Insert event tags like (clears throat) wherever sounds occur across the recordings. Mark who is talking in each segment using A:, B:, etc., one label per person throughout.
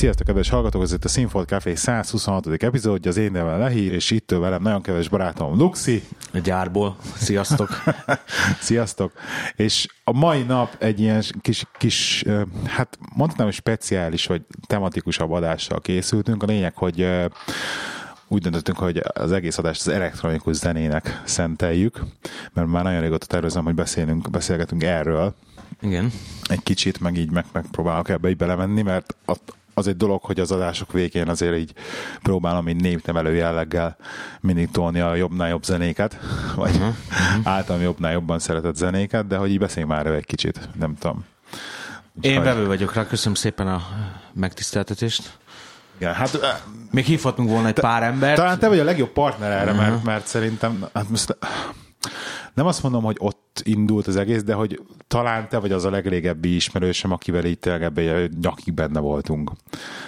A: Sziasztok, kedves hallgatók, ez itt a Sinfold Café 126. epizódja, az én nevem Lehi, és itt velem nagyon kedves barátom Luxi.
B: A gyárból. Sziasztok. (laughs)
A: Sziasztok. És a mai nap egy ilyen kis, kis hát mondhatnám, hogy speciális, vagy tematikusabb adással készültünk. A lényeg, hogy úgy döntöttünk, hogy az egész adást az elektronikus zenének szenteljük, mert már nagyon régóta tervezem, hogy beszélünk, beszélgetünk erről,
B: igen.
A: Egy kicsit, meg így meg, megpróbálok ebbe így belemenni, mert az egy dolog, hogy az adások végén azért így próbálom így népnevelő jelleggel mindig tolni a jobbnál jobb zenéket, vagy uh-huh. (laughs) általam jobbnál jobban szeretett zenéket, de hogy így beszéljünk már egy kicsit, nem tudom.
B: Én vevő vagyok rá, köszönöm szépen a megtiszteltetést.
A: Igen, hát,
B: Még hívhatunk volna egy te, pár embert.
A: Talán te vagy a legjobb partner erre, uh-huh. mert, mert szerintem hát most, nem azt mondom, hogy ott indult az egész, de hogy talán te vagy az a legrégebbi ismerősem, akivel így tényleg nyakig benne voltunk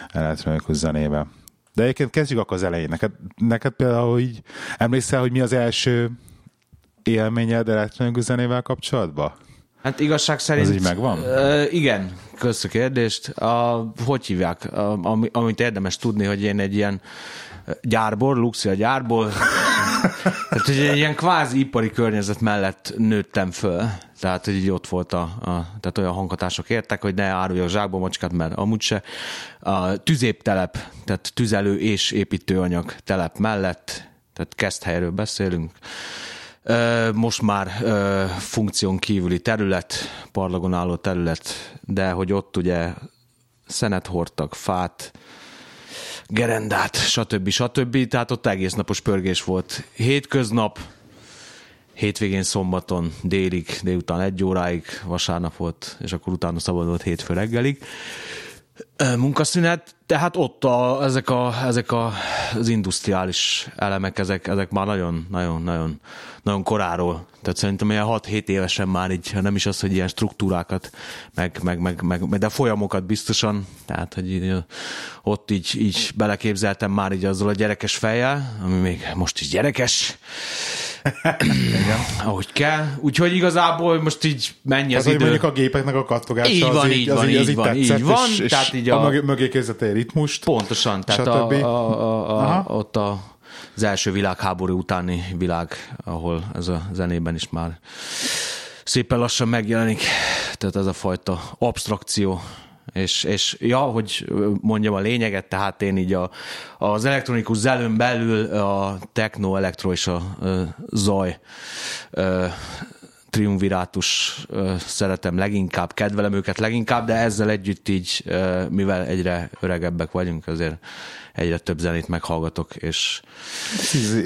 A: elektronikus zenébe. De egyébként kezdjük akkor az elején. Neked, neked például így emlékszel, hogy mi az első élményed elektronikus zenével kapcsolatban?
B: Hát igazság szerint... Ez
A: így megvan?
B: Uh, igen, kösz a kérdést. A, hogy hívják? A, amit érdemes tudni, hogy én egy ilyen gyárból, Luxia gyárból, tehát hogy egy ilyen kvázi ipari környezet mellett nőttem föl. Tehát, hogy így ott volt a, a tehát olyan hanghatások értek, hogy ne áruljak zsákba macskát, mert amúgy se. A tüzéptelep, tehát tüzelő és építőanyag telep mellett, tehát kezdhelyről beszélünk. Most már funkción kívüli terület, parlagon álló terület, de hogy ott ugye szenet hordtak, fát, gerendát, stb. stb. Tehát ott egész napos pörgés volt. Hétköznap, hétvégén szombaton délig, délután egy óráig, vasárnap volt, és akkor utána szabadult hétfő reggelig munkaszünet, tehát ott a, ezek, a, ezek a, az industriális elemek, ezek, ezek már nagyon, nagyon, nagyon, nagyon koráról. Tehát szerintem ilyen 6-7 évesen már így, nem is az, hogy ilyen struktúrákat, meg, meg, meg, meg de folyamokat biztosan, tehát hogy így, ott így, így beleképzeltem már így azzal a gyerekes fejjel, ami még most is gyerekes, (clears throat) ahogy kell. Úgyhogy igazából most így mennyi az, az idő.
A: mondjuk a gépeknek a kattogása
B: így van,
A: az
B: így, van, az így, így, van, így van. És,
A: tehát így a, a mögé, egy ritmust.
B: Pontosan, tehát a, a, a, a, ott a, az első világháború utáni világ, ahol ez a zenében is már szépen lassan megjelenik. Tehát ez a fajta abstrakció, és, és ja, hogy mondjam a lényeget, tehát én így a, az elektronikus zelőn belül a techno, elektro és a, a zaj a, triumvirátus szeretem leginkább, kedvelem őket leginkább, de ezzel együtt így, mivel egyre öregebbek vagyunk, azért egyre több zenét meghallgatok, és...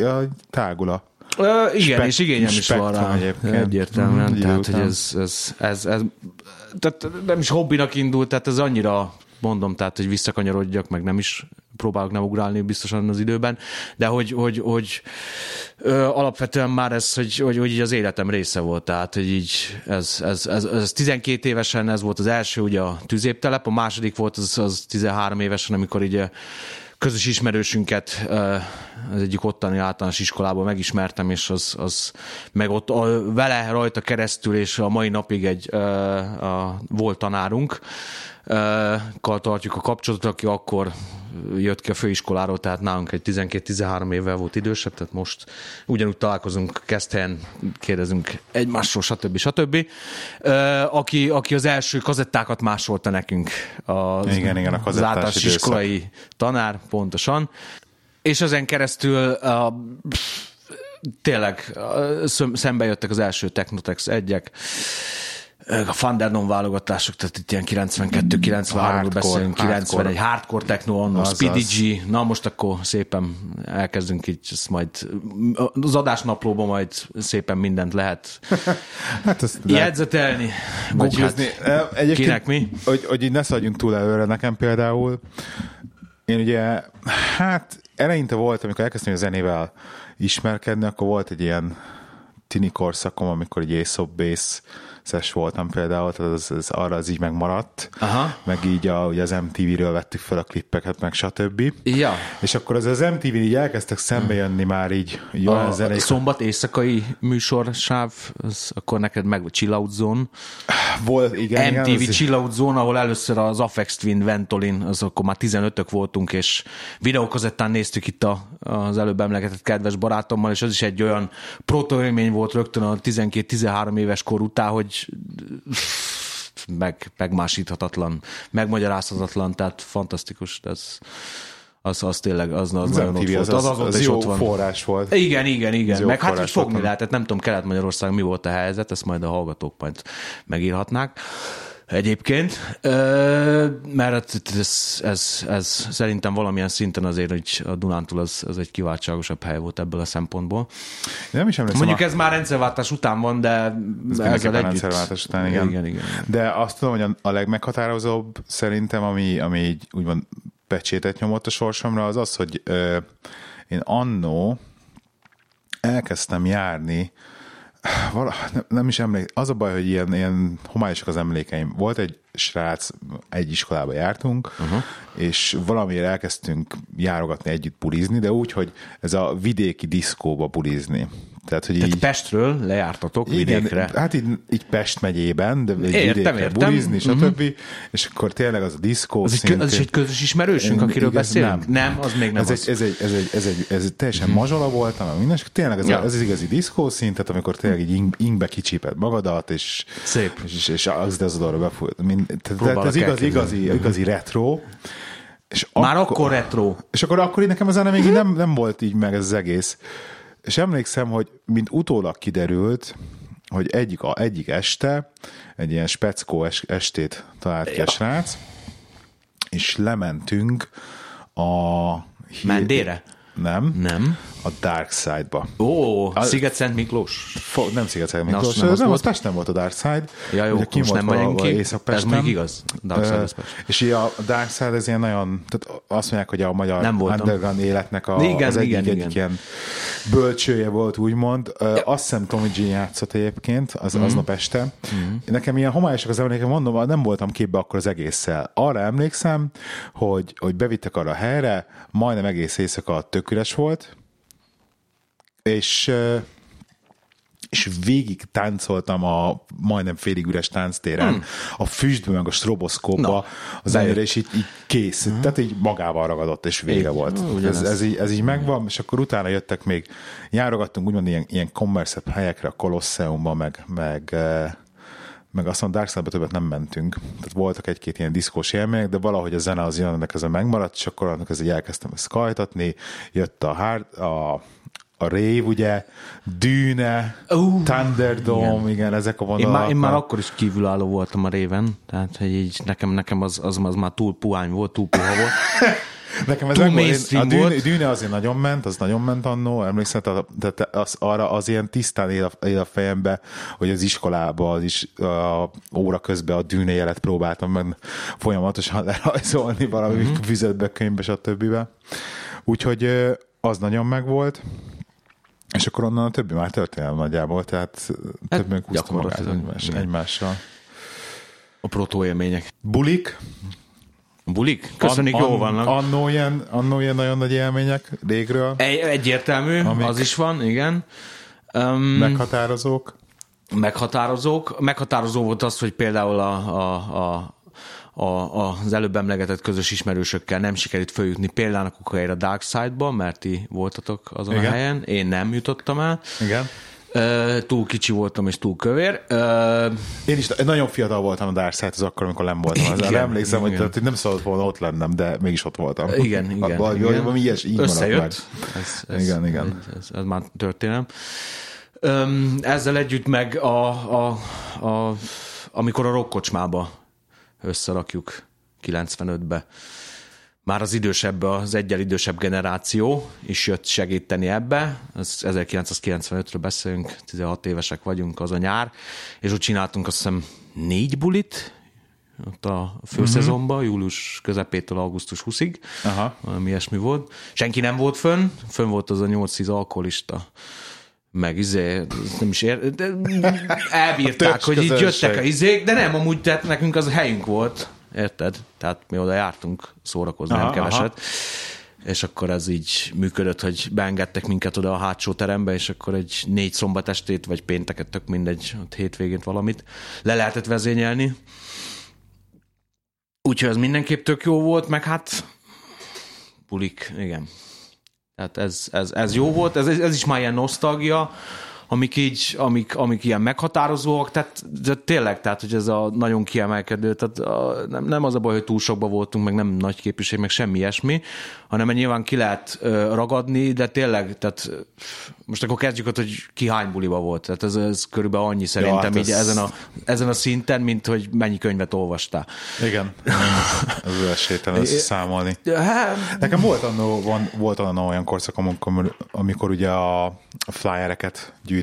A: A tágula.
B: Ö, igen, Spek- és igényem is van rá. Egyébként. Egyértelműen. Mm, tehát, hogy ez, ez, ez, ez, tehát nem is hobbinak indult, tehát ez annyira mondom, tehát, hogy visszakanyarodjak, meg nem is próbálok nem ugrálni biztosan az időben, de hogy, hogy, hogy ö, alapvetően már ez, hogy, hogy, hogy így az életem része volt, tehát, hogy így ez, ez, ez, ez 12 évesen ez volt az első, ugye a tüzéptelep, a második volt az, az 13 évesen, amikor így közös ismerősünket az egyik ottani általános iskolából megismertem, és az, az meg ott a, vele rajta keresztül, és a mai napig egy a, a, volt tanárunk, kal tartjuk a kapcsolatot, aki akkor jött ki a főiskoláról, tehát nálunk egy 12-13 évvel volt idősebb, tehát most ugyanúgy találkozunk, kezdhelyen kérdezünk egymásról, stb. stb. Aki, aki az első kazettákat másolta nekünk az,
A: igen, igen, a
B: az általános iskolai tanár, pontosan. És ezen keresztül a, tényleg szembe jöttek az első Technotex egyek, a Thunderdome válogatások, tehát itt ilyen 92-93-ról beszélünk, 91, hardcore techno, annó, Speedy G, na most akkor szépen elkezdünk így, ezt majd az adásnaplóban majd szépen mindent lehet (laughs) hát ezt jegyzetelni, vagy hát kinek mi?
A: Hogy, hogy így ne szaladjunk túl előre nekem például. Én ugye, hát eleinte volt, amikor elkezdtem a zenével ismerkedni, akkor volt egy ilyen tini korszakom, amikor egy Aesop Bass szes voltam például, tehát az, az, arra az így megmaradt, Aha. meg így a, ugye az MTV-ről vettük fel a klippeket, meg stb.
B: Ja.
A: És akkor az, az MTV-n így elkezdtek szembe jönni már így,
B: így a, zenék. A szombat éjszakai műsorsáv, az akkor neked meg Chill Out Zone.
A: Volt, igen.
B: MTV igen, Chill Out Zone, ahol először az Afex Twin Ventolin, az akkor már 15-ök voltunk, és videókazettán néztük itt a, az előbb emlegetett kedves barátommal, és az is egy olyan protoélmény volt rögtön a 12-13 éves kor után, hogy meg, megmásíthatatlan, megmagyarázhatatlan, tehát fantasztikus, ez az, az tényleg, az, az, az nagyon ott
A: volt. Az, az, az, az, jó ott van. forrás volt.
B: Igen, igen, igen. Meg hát hogy fogni lehetett, nem tudom, Kelet-Magyarország mi volt a helyzet, ezt majd a hallgatók majd megírhatnák egyébként, mert ez, ez, ez szerintem valamilyen szinten azért, hogy a Dunántúl az, az egy kiváltságosabb hely volt ebből a szempontból.
A: Nem is
B: Mondjuk a... ez már rendszerváltás után van, de
A: ez ezzel együtt... rendszerváltás után, igen. igen, igen. De azt tudom, hogy a legmeghatározóbb szerintem, ami, ami így úgymond pecsétet nyomott a sorsomra, az az, hogy ö, én annó elkezdtem járni vala, nem, nem is emlék, az a baj, hogy ilyen, ilyen homályosak az emlékeim. Volt egy srác, egy iskolába jártunk, uh-huh. és valamiért elkezdtünk járogatni együtt bulizni, de úgy, hogy ez a vidéki diszkóba bulizni.
B: Tehát, hogy Tehát így, Pestről lejártatok igen, vidékre.
A: Hát így, így Pest megyében, de egy értem, értem. bulizni, stb. Uh-huh. És akkor tényleg az a diszkó
B: az, egy, az is egy közös ismerősünk, akiről beszélünk? Nem. nem, az még nem
A: ez
B: az.
A: Egy, ez, egy, ez, egy, ez, egy, ez egy teljesen uh-huh. mazsola volt, meg minden, és tényleg ez, ja. ez az igazi diszkó szint, tehát amikor tényleg így ing, ingbe kicsíped magadat, és,
B: Szép.
A: és, és, és az, az oda befújt. Tehát ez igazi, igazi, igazi retro.
B: És Már akkor, akkor retro.
A: És akkor, akkor nekem a zene még nem, nem volt így meg ez az egész. És emlékszem, hogy mint utólag kiderült, hogy egyik, a, egyik este egy ilyen speckó es, estét talált ki a srác, és lementünk a...
B: Mendére?
A: Nem.
B: Nem.
A: A Dark Side-ba.
B: Ó, a, Sziget-Szent Miklós.
A: Fo, nem Sziget-Szent Miklós. Nem, az, nem, az nem volt a Dark Side.
B: Ja, jó, Ugye, most nem megyünk ki. Ez még igaz. Dark Side uh,
A: És a Dark Side ez ilyen nagyon, tehát azt mondják, hogy a magyar
B: nem
A: underground életnek a, igen, az egyik, igen, egyik igen. ilyen bölcsője volt, úgymond. Uh, ja. Azt hiszem Tommy G játszott egyébként az, mm. aznap este. Mm. Nekem ilyen homályosak az emlékem, mondom, nem voltam képbe akkor az egésszel. Arra emlékszem, hogy, hogy bevittek arra a helyre, majdnem egész éjszaka tök üres volt, és és végig táncoltam a majdnem félig üres tánctéren, hmm. a füstbe, meg a stroboszkóba no. az előre, és így, így kész. Hmm. Tehát így magával ragadott, és vége így, volt. Uh, ez, ez, így, ez így megvan, és akkor utána jöttek még, járogattunk úgymond ilyen, ilyen kommerszebb helyekre, a Kolosseumba, meg, meg meg azt mondom, Dark többet nem mentünk. Tehát voltak egy-két ilyen diszkós élmények, de valahogy a zene az jönnek ezen megmaradt, és akkor annak ez elkezdtem ezt kajtatni, jött a, hard, a a Rév, ugye, Dűne, uh, Thunderdome, igen. igen, ezek a vonalak.
B: Én már, én már akkor is kívülálló voltam a Réven, tehát hogy így nekem, nekem az, az, az már túl puhány volt, túl puha volt. (laughs)
A: Nekem ez a dűne, dűne azért nagyon ment, az nagyon ment annó, emlékszem, de az, arra az ilyen tisztán él a, él a fejembe, hogy az iskolába, az is a óra közben a dűne jelet próbáltam meg folyamatosan (laughs) lerajzolni valami mm-hmm. füzetbe, könyvbe, stb. Úgyhogy az nagyon megvolt. És akkor onnan a többi már történelem nagyjából, tehát hát, több még húzta magát egymás, egymással.
B: A protóélmények.
A: Bulik.
B: Bulik? Köszönjük, an, jó vannak.
A: Annó ilyen, annó ilyen nagyon nagy élmények régről.
B: Egy, egyértelmű, amik az is van, igen.
A: Um, meghatározók.
B: Meghatározók. Meghatározó volt az, hogy például a, a, a a, az előbb emlegetett közös ismerősökkel nem sikerült följutni például a Dark Side-ba, mert ti voltatok azon Igen. a helyen, én nem jutottam el.
A: Igen.
B: Uh, túl kicsi voltam és túl kövér. Uh,
A: Én is nagyon fiatal voltam a Dark Side az akkor, amikor nem voltam. Igen, emlékszem, igen. hogy, tehát, nem szabad volna ott lennem, de mégis ott voltam.
B: Igen, igen. Vagy,
A: igen. Vagy, ilyes, így
B: Összejött. Ez, ez,
A: igen, igen.
B: Ez, ez, ez már történelem. Um, ezzel együtt meg a, a, a, amikor a rockkocsmába összerakjuk 95-be. Már az idősebb, az egyel idősebb generáció is jött segíteni ebbe, ez 1995-ről beszélünk, 16 évesek vagyunk, az a nyár, és úgy csináltunk azt hiszem négy bulit, ott a főszezonban, uh-huh. július közepétől augusztus 20-ig, Aha. valami ilyesmi volt. Senki nem volt fönn, fönn volt az a 8-10 alkoholista meg izé, nem is ér, de (laughs) elbírták, hogy így jöttek a izék, de nem, amúgy tehát nekünk az helyünk volt, érted? Tehát mi oda jártunk szórakozni, aha, nem keveset. Aha. És akkor ez így működött, hogy beengedtek minket oda a hátsó terembe, és akkor egy négy szombatestét, vagy pénteket, tök mindegy, ott hétvégén valamit le lehetett vezényelni. Úgyhogy ez mindenképp tök jó volt, meg hát bulik, igen. Tehát ez, ez, ez jó volt, ez, ez is már ilyen nosztalgia, amik így, amik, amik ilyen meghatározóak, tehát de tényleg, tehát hogy ez a nagyon kiemelkedő, tehát a, nem, nem az a baj, hogy túl sokba voltunk, meg nem nagy képviség, meg semmi ilyesmi, hanem nyilván ki lehet ragadni, de tényleg, tehát most akkor kezdjük ott, hogy ki hány buliba volt. Tehát ez, ez körülbelül annyi szerintem ja, hát így ez... ezen, a, ezen a szinten, mint hogy mennyi könyvet olvastál.
A: Igen, (laughs) ez esélytelen számolni. Hát- Nekem volt annó, van, volt annó olyan korszakom, amikor, amikor ugye a flyereket gyűjtöttem,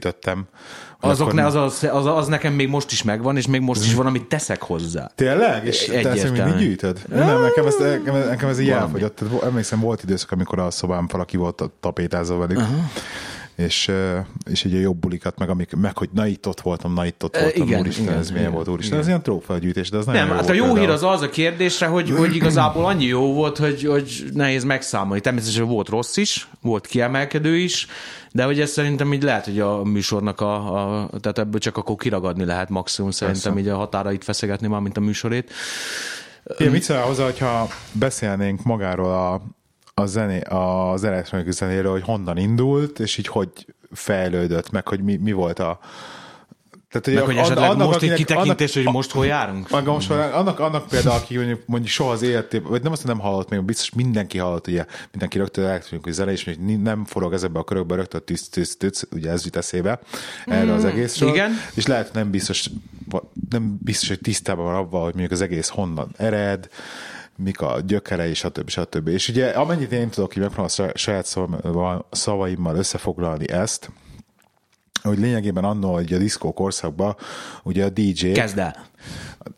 B: azok akkor... ne, az, az, az, az, nekem még most is megvan, és még most is van, amit teszek hozzá.
A: Tényleg? És te ezt még gyűjtöd? Nem, nekem ez, nekem, nekem ez így elfogyott. Emlékszem, volt időszak, amikor a szobám valaki volt tapétázva velük. Uh-huh és, és így a jobb bulikat, meg, amik, meg hogy na itt ott voltam, na itt ott voltam, igen, úristen, igen, ez milyen igen, volt, úristen, igen. ez ilyen trófeagyűjtés, de az
B: nem Nem, hát a jó hír az az a kérdésre, hogy, hogy igazából annyi jó volt, hogy, hogy nehéz megszámolni. Természetesen volt rossz is, volt kiemelkedő is, de hogy ez szerintem így lehet, hogy a műsornak a, a tehát ebből csak akkor kiragadni lehet maximum, szerintem Persze. így a határait feszegetni már, mint a műsorét.
A: Én mit szól hozzá, hogyha beszélnénk magáról a, a zené, az elektronikus zenéről, hogy honnan indult, és így hogy fejlődött, meg hogy mi, mi volt a,
B: tehát, hogy, Meg, hogy esetleg annak, most egy kitekintés, annak, hogy most hol járunk?
A: Meg most, annak, annak például, aki mondjuk, mondjuk soha az életében, vagy nem azt nem hallott még, biztos mindenki hallott, ugye mindenki rögtön elektronikus zene, és még nem forog ezekbe a körökbe rögtön tűz, tűz, tűz, ugye ez jut eszébe erre mm, az egészről.
B: Igen.
A: És lehet nem biztos, nem biztos, hogy tisztában van abban, hogy mondjuk az egész honnan ered, mik a gyökere, és stb. stb. És ugye amennyit én tudok, hogy megpróbálom a saját szavaimmal összefoglalni ezt, hogy lényegében annó, hogy a diszkó korszakban ugye a DJ...
B: Kezd el!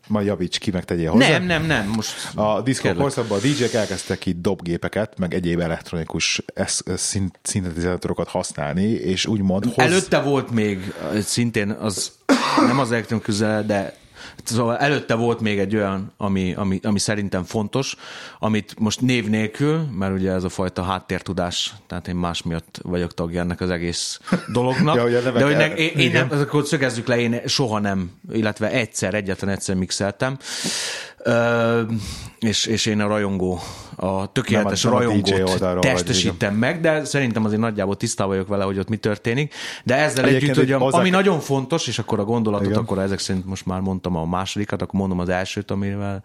A: Majd javíts ki, meg tegyél hozzá.
B: Nem, nem, nem, most...
A: A diszkó korszakban a DJ-k elkezdtek itt dobgépeket, meg egyéb elektronikus szintetizátorokat használni, és úgymond...
B: Hoz... Előtte volt még szintén az, nem az elektronikus, de Szóval előtte volt még egy olyan, ami, ami, ami szerintem fontos, amit most név nélkül, mert ugye ez a fajta háttértudás, tehát én más miatt vagyok tagja ennek az egész dolognak. (laughs) ja, de hogy ne, én, én nem, akkor szögezzük le, én soha nem, illetve egyszer, egyetlen egyszer mixeltem, és, és én a rajongó, a tökéletes nem, rajongót testesítem vagy, meg, de szerintem azért nagyjából tisztában vagyok vele, hogy ott mi történik. De ezzel együtt, együtt hogy a, ami nagyon fontos, és akkor a gondolatot, Igen. akkor ezek szerint most már mondtam a másodikat, akkor mondom az elsőt, amivel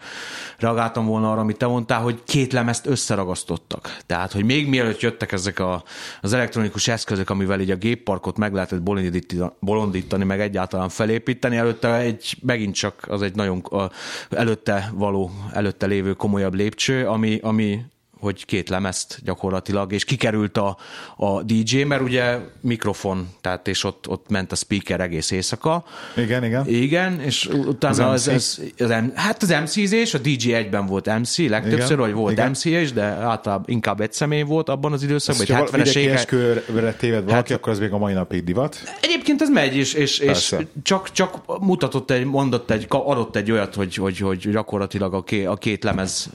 B: reagáltam volna arra, amit te mondtál, hogy két lemezt összeragasztottak. Tehát, hogy még mielőtt jöttek ezek a, az elektronikus eszközök, amivel így a gépparkot meg lehetett bolondítani, bolondítani meg egyáltalán felépíteni, előtte egy, megint csak az egy nagyon a, előtte való előtte lévő komolyabb lépcső, ami, ami hogy két lemezt gyakorlatilag, és kikerült a, a DJ, mert ugye mikrofon, tehát és ott, ott ment a speaker egész éjszaka.
A: Igen, igen.
B: Igen, és utána az, az, az, az, hát az MC-zés, a DJ egyben volt MC, legtöbbször, hogy volt igen. MC is, de általában inkább egy személy volt abban az időszakban,
A: hogy 70-es évek. körre téved valaki, hát, akkor az még a mai napig divat.
B: Egyébként ez megy, és, és, és csak, csak mutatott egy, mondott egy, adott egy olyat, hogy, hogy, hogy gyakorlatilag a két, a két lemez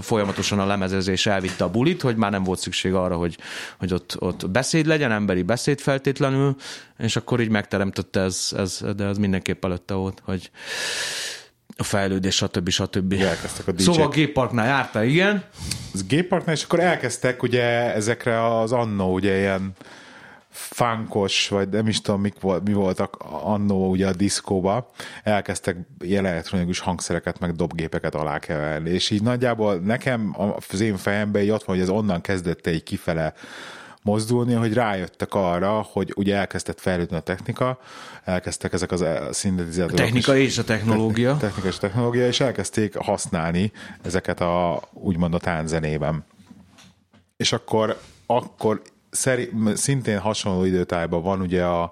B: folyamatosan a lemezezés és elvitte a bulit, hogy már nem volt szükség arra, hogy, hogy ott, ott beszéd legyen, emberi beszéd feltétlenül, és akkor így megteremtette ez, ez de ez mindenképp előtte volt, hogy a fejlődés, stb. stb.
A: Elkezdtek a
B: Szóval a gépparknál járta, igen.
A: Az gépparknál, és akkor elkezdtek ugye ezekre az annó, ugye ilyen fánkos, vagy nem is tudom, mik volt, mi voltak annó ugye a diszkóba, elkezdtek ilyen elektronikus hangszereket, meg dobgépeket alákeverni, és így nagyjából nekem az én fejemben így ott van, hogy ez onnan kezdett egy kifele mozdulni, hogy rájöttek arra, hogy ugye elkezdett fejlődni a technika, elkezdtek ezek az szintetizátorok.
B: A technika és a technológia.
A: Technika és a technológia, és elkezdték használni ezeket a úgymond a tánzenében. És akkor, akkor szeri, szintén hasonló időtájban van ugye a,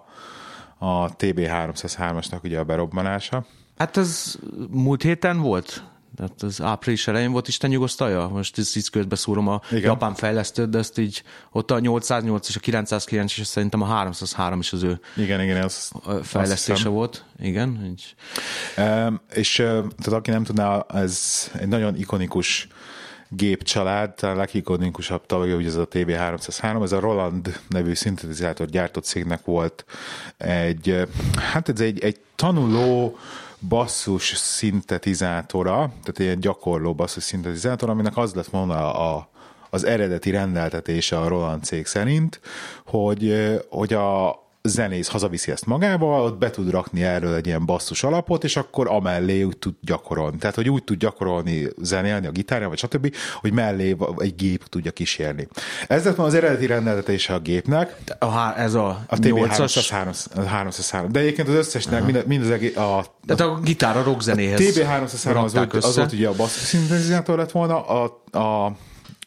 A: a TB303-asnak ugye a berobbanása.
B: Hát az múlt héten volt? Tehát az április elején volt Isten nyugosztalja? Most ezt így közbeszúrom a Igen. japán fejlesztőt, de ezt így ott a 808 és a 909 és szerintem a 303 is az ő
A: igen, igen, az,
B: fejlesztése volt. Igen. Így.
A: E, és tehát aki nem tudná, ez egy nagyon ikonikus gépcsalád, a legikonikusabb tagja, ugye ez a TB303, ez a Roland nevű szintetizátor gyártott cégnek volt egy, hát ez egy, egy tanuló basszus szintetizátora, tehát ilyen gyakorló basszus szintetizátor, aminek az lett volna a, az eredeti rendeltetése a Roland cég szerint, hogy, hogy a, zenész hazaviszi ezt magával, ott be tud rakni erről egy ilyen basszus alapot, és akkor amellé úgy tud gyakorolni. Tehát, hogy úgy tud gyakorolni, zenélni a gitárja, vagy stb., hogy mellé egy gép tudja kísérni. Ez lett az eredeti rendeltetése a gépnek.
B: A, ez a,
A: a TB303, 303. De egyébként az összesnek, mind, mind az egész, a,
B: Tehát a gitár a rockzenéhez.
A: TB303 az, volt, az volt ugye a basszus szintetizátor lett volna, a, a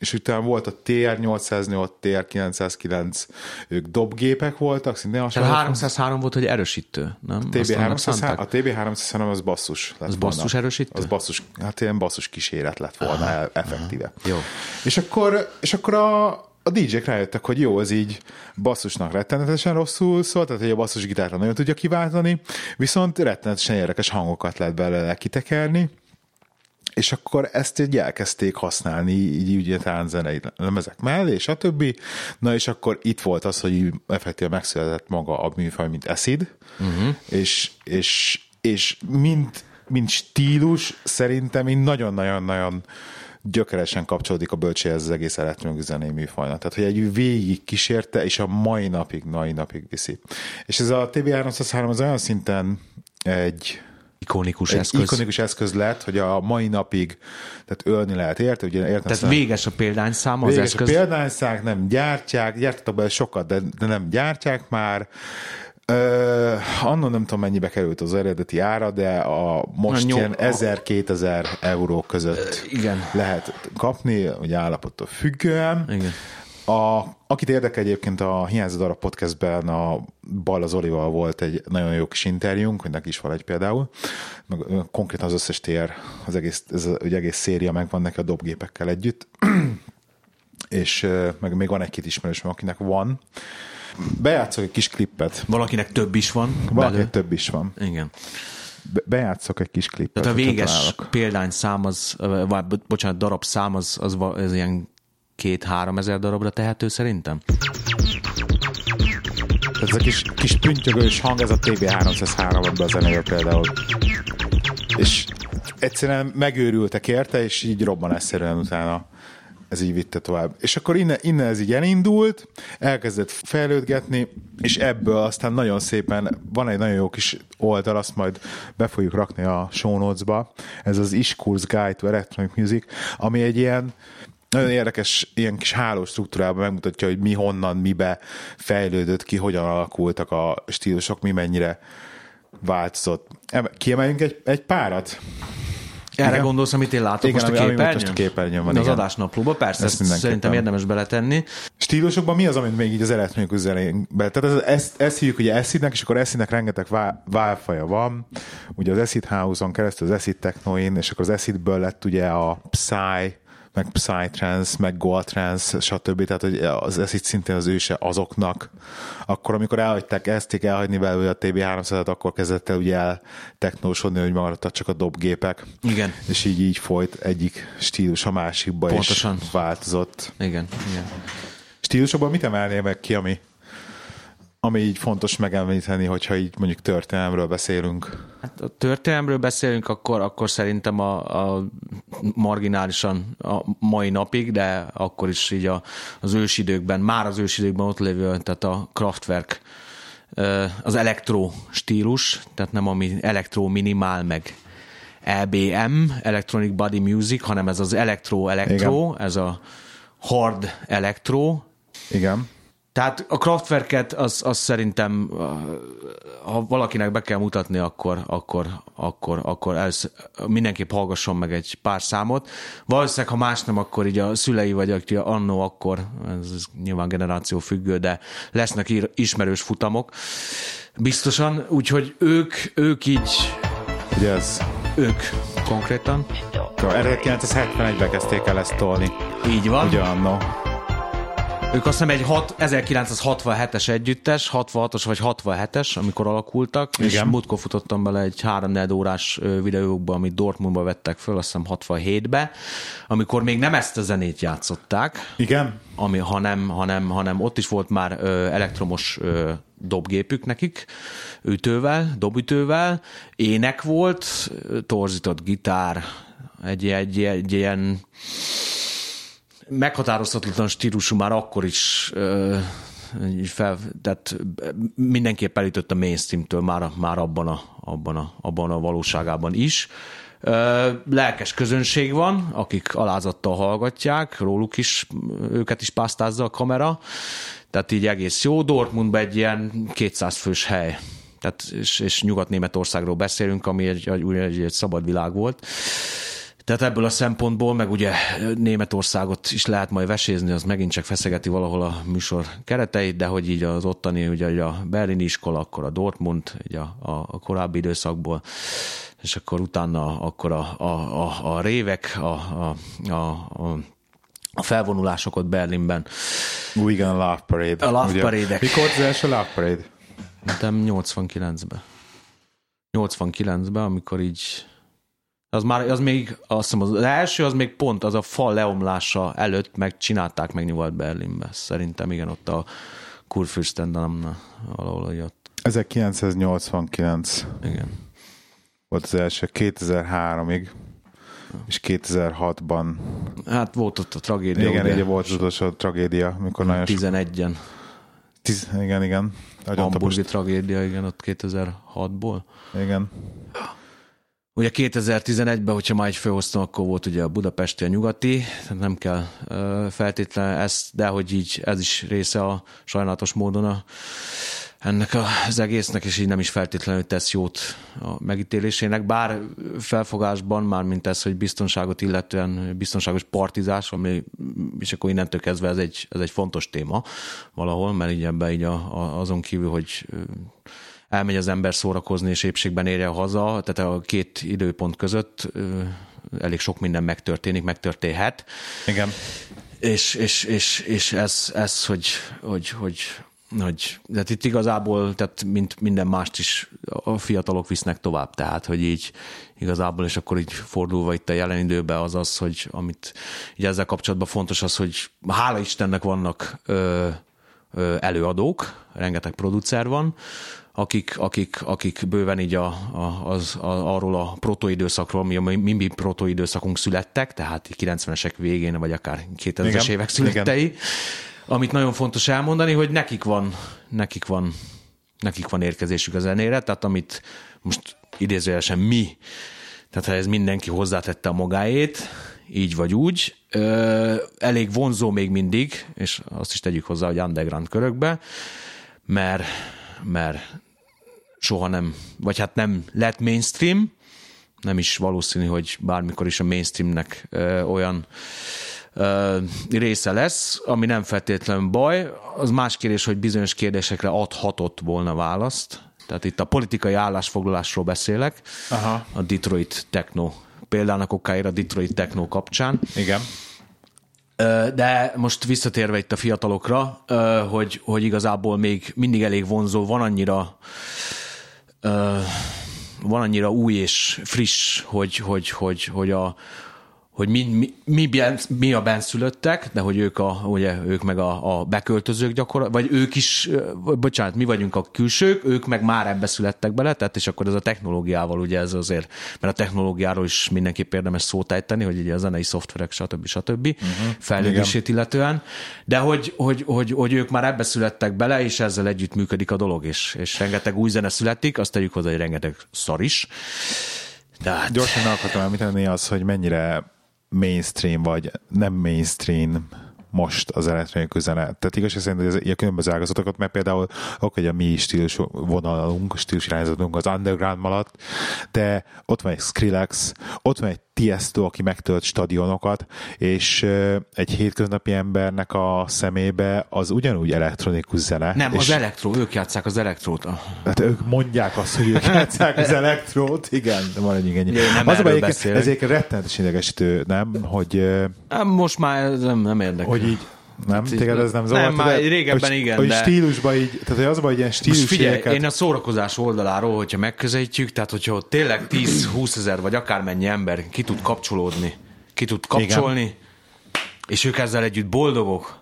A: és utána volt a TR-808, TR-909, ők dobgépek voltak, szintén
B: hasonló. Tehát 303 volt, hogy erősítő, nem?
A: A TB303, a TB303 az basszus.
B: Lett az basszus erősítő?
A: Az basszus, hát ilyen basszus kíséret lett volna aha, effektíve.
B: Aha, jó.
A: És akkor, és akkor a, a DJ-k rájöttek, hogy jó, az így basszusnak rettenetesen rosszul szól, tehát hogy a basszus gitárra nagyon tudja kiváltani, viszont rettenetesen érdekes hangokat lehet belőle kitekerni, és akkor ezt így elkezdték használni, így ugye zenei lemezek mellé, és a többi. Na és akkor itt volt az, hogy effektíve megszületett maga a műfaj, mint Acid, uh-huh. és, és, és mint, mint stílus szerintem így nagyon-nagyon-nagyon gyökeresen kapcsolódik a bölcséhez az egész elektronikus zenei műfajnak. Tehát, hogy egy végig kísérte, és a mai napig, mai napig viszi. És ez a TV303 az olyan szinten egy
B: ikonikus
A: egy
B: eszköz.
A: ikonikus eszköz lett, hogy a mai napig tehát ölni lehet érte. Ugye, értem
B: tehát szám, véges a példányszám
A: az
B: eszköz.
A: a példányszám, nem gyártják, gyártottak belőle sokat, de, de nem gyártják már. Annon nem tudom mennyibe került az eredeti ára, de a most nyom, ilyen 1000-2000 euró között
B: uh, igen.
A: lehet kapni, ugye állapottól függően.
B: Igen.
A: A, akit érdekel egyébként a Hiányzó darab podcastben a Bal az Olival volt egy nagyon jó kis interjúnk, hogy neki is van egy például, meg konkrétan az összes tér, az egész, ez egy egész széria megvan neki a dobgépekkel együtt, (clears throat) és meg még van egy-két ismerősöm, akinek van. Bejátszok egy kis klippet.
B: Valakinek több is van.
A: Valakinek több is van.
B: Igen.
A: Be, bejátszok egy kis klippet.
B: Tehát a véges példány szám az, vagy bocsánat, darab szám az, az, az ilyen két-három ezer darabra tehető szerintem?
A: Ez a kis, kis püntyögős hang, ez a TB303 a zenéje például. És egyszerűen megőrültek érte, és így robbanásszerűen utána ez így vitte tovább. És akkor innen, innen ez így elindult, elkezdett fejlődgetni, és ebből aztán nagyon szépen van egy nagyon jó kis oldal, azt majd be fogjuk rakni a show notes-ba. Ez az Iskurs Guide to Electronic Music, ami egy ilyen nagyon érdekes ilyen kis hálós struktúrában megmutatja, hogy mi honnan, mibe fejlődött ki, hogyan alakultak a stílusok, mi mennyire változott. Kiemeljünk egy, egy párat?
B: Erre Igen. gondolsz, amit én látok Igen, most a képernyőn? Most a
A: képernyőn van,
B: Az adásnaplóba, persze, ezt, ezt szerintem érdemes beletenni.
A: Stílusokban mi az, amit még így az elektronikus zenénkben? Tehát ez, ezt, ezt hívjuk ugye acidnek, és akkor acidnek rengeteg válfaja van. Ugye az acid house-on keresztül az acid technoin, és akkor az acidből lett ugye a psy, meg Psytrance, meg Goaltrance, stb. Tehát, hogy az, ez itt szintén az őse azoknak. Akkor, amikor elhagyták, ezték elhagyni belőle a TB300-at, akkor kezdett el ugye el technósodni, hogy maradtak csak a dobgépek.
B: Igen.
A: És így így folyt egyik stílus a másikba, Pontosan. és változott.
B: Igen, igen.
A: Stílusokban mit emelnél meg ki, ami ami így fontos megemlíteni, hogyha így mondjuk történelemről beszélünk?
B: Hát a történelemről beszélünk, akkor, akkor szerintem a, a marginálisan a mai napig, de akkor is így a, az ősidőkben, már az ősidőkben ott lévő, tehát a Kraftwerk az elektro stílus, tehát nem ami elektro minimál meg EBM, Electronic Body Music, hanem ez az elektro-elektro, ez a hard elektro.
A: Igen.
B: Tehát a Kraftwerket az, az szerintem, ha valakinek be kell mutatni, akkor, akkor, akkor, akkor ez, mindenképp hallgasson meg egy pár számot. Valószínűleg, ha más nem, akkor így a szülei vagy aki annó, akkor ez nyilván generáció függő, de lesznek ismerős futamok. Biztosan, úgyhogy ők, ők így...
A: Ugye ez...
B: Ők konkrétan.
A: 1971-ben kezdték el ezt tolni.
B: Így van.
A: Ugyanno.
B: Ők azt hiszem egy 6, 1967-es együttes, 66-os vagy 67-es, amikor alakultak, Igen. és múltkor futottam bele egy 3 órás videókba, amit Dortmundba vettek föl, azt hiszem 67-be, amikor még nem ezt a zenét játszották.
A: Igen.
B: Ami, hanem, hanem, hanem ott is volt már ö, elektromos ö, dobgépük nekik, ütővel, dobütővel, ének volt, torzított gitár, egy, egy, egy ilyen meghatározhatatlan stílusú már akkor is fel, tehát mindenképp elütött a mainstream-től már, már abban, a, abban, a, abban a valóságában is. Lelkes közönség van, akik alázattal hallgatják, róluk is, őket is pásztázza a kamera, tehát így egész jó. Dortmundban egy ilyen 200 fős hely, tehát, és, és Nyugat-Németországról beszélünk, ami egy, egy, egy, egy szabad világ volt. Tehát ebből a szempontból, meg ugye Németországot is lehet majd vesézni, az megint csak feszegeti valahol a műsor kereteit, de hogy így az ottani, ugye a berlini iskola, akkor a Dortmund, ugye a, a korábbi időszakból, és akkor utána akkor a, a, a, a révek, a, a, a, a felvonulások ott Berlinben.
A: Igen, a Love Parade.
B: A Love Parade-ek.
A: Mikor az első Love Parade?
B: Nem 89-ben. 89-ben, amikor így az már, az még, azt hiszem, az első az még pont az a fal leomlása előtt meg csinálták meg Nyugat-Berlinbe. Szerintem igen, ott a Kurfürstendammnál valahol ott.
A: 1989.
B: Igen.
A: Volt az első 2003-ig, és 2006-ban.
B: Hát volt ott a tragédia.
A: Igen, ugye volt az utolsó tragédia, mikor nagyon
B: 11-en.
A: Tiz, igen, igen.
B: Hamburgi tragédia, igen, ott 2006-ból.
A: Igen.
B: Ugye 2011-ben, hogyha már egy főhoztam, akkor volt ugye a budapesti, a nyugati, nem kell feltétlenül ezt, de hogy így ez is része a sajnálatos módon a, ennek az egésznek, és így nem is feltétlenül tesz jót a megítélésének, bár felfogásban már, mint ez, hogy biztonságot illetően biztonságos partizás, ami, és akkor innentől kezdve ez egy, ez egy fontos téma valahol, mert így ebben így a, a, azon kívül, hogy elmegy az ember szórakozni és épségben érje haza, tehát a két időpont között elég sok minden megtörténik, megtörténhet.
A: Igen.
B: És, és, és, és ez, ez hogy, hogy, hogy, hogy tehát itt igazából, tehát mint minden mást is a fiatalok visznek tovább, tehát hogy így igazából, és akkor így fordulva itt a jelen időben az az, hogy amit így ezzel kapcsolatban fontos az, hogy hála Istennek vannak ö, ö, előadók, rengeteg producer van, akik, akik, akik bőven így a, a, az, a, arról a protoidőszakról, ami a mi, mi protoidőszakunk születtek, tehát 90-esek végén, vagy akár 2000-es évek születtei, igen. amit nagyon fontos elmondani, hogy nekik van, nekik van, nekik van érkezésük a zenére, tehát amit most idézőjelesen mi, tehát ha ez mindenki hozzátette a magáét, így vagy úgy, elég vonzó még mindig, és azt is tegyük hozzá, hogy underground körökbe, mert mert soha nem, vagy hát nem lett mainstream, nem is valószínű, hogy bármikor is a mainstreamnek ö, olyan ö, része lesz, ami nem feltétlenül baj. Az más kérdés, hogy bizonyos kérdésekre adhatott volna választ. Tehát itt a politikai állásfoglalásról beszélek, Aha. a Detroit Techno példának okáért a Detroit Techno kapcsán.
A: Igen.
B: De most visszatérve itt a fiatalokra, hogy, hogy igazából még mindig elég vonzó, van annyira van annyira új és friss, hogy, hogy, hogy, hogy a, hogy mi, mi, mi, mi a benszülöttek, de hogy ők, a, ugye, ők meg a, a beköltözők gyakor, vagy ők is, bocsánat, mi vagyunk a külsők, ők meg már ebbe születtek bele, tehát és akkor ez a technológiával ugye ez azért, mert a technológiáról is mindenképp érdemes szót ejteni, hogy ugye a zenei szoftverek, stb. stb. Uh-huh. fejlődését illetően, de hogy, hogy, hogy, hogy, ők már ebbe születtek bele, és ezzel együtt működik a dolog, és, és rengeteg új zene születik, azt tegyük hozzá, hogy rengeteg szar is.
A: De hát... Gyorsan akartam említeni az, hogy mennyire mainstream vagy nem mainstream most az elektronikus zene. Tehát igaz, szerint, hogy a különböző ágazatokat, mert például oké, hogy a mi stílus vonalunk, stílus irányzatunk az underground alatt, de ott van egy Skrillex, ott van egy Tiesto, aki megtölt stadionokat, és egy hétköznapi embernek a szemébe az ugyanúgy elektronikus zene.
B: Nem,
A: és
B: az elektró, ők játszák az elektrót.
A: Hát ők mondják azt, hogy ők (laughs) játszák az elektrót, igen, van egy igen.
B: Nem az a
A: ezért rettenetes idegesítő, nem? Hogy,
B: Most már nem, nem érdekel.
A: Hogy így nem? Téged ez nem zavart?
B: Nem, már régebben
A: hogy,
B: igen,
A: hogy
B: de...
A: stílusban így, tehát hogy az hogy ilyen stílus
B: Most figyelj, én a szórakozás oldaláról, hogyha megközelítjük, tehát hogyha ott tényleg 10-20 ezer, vagy akármennyi ember ki tud kapcsolódni, ki tud kapcsolni, igen. és ők ezzel együtt boldogok,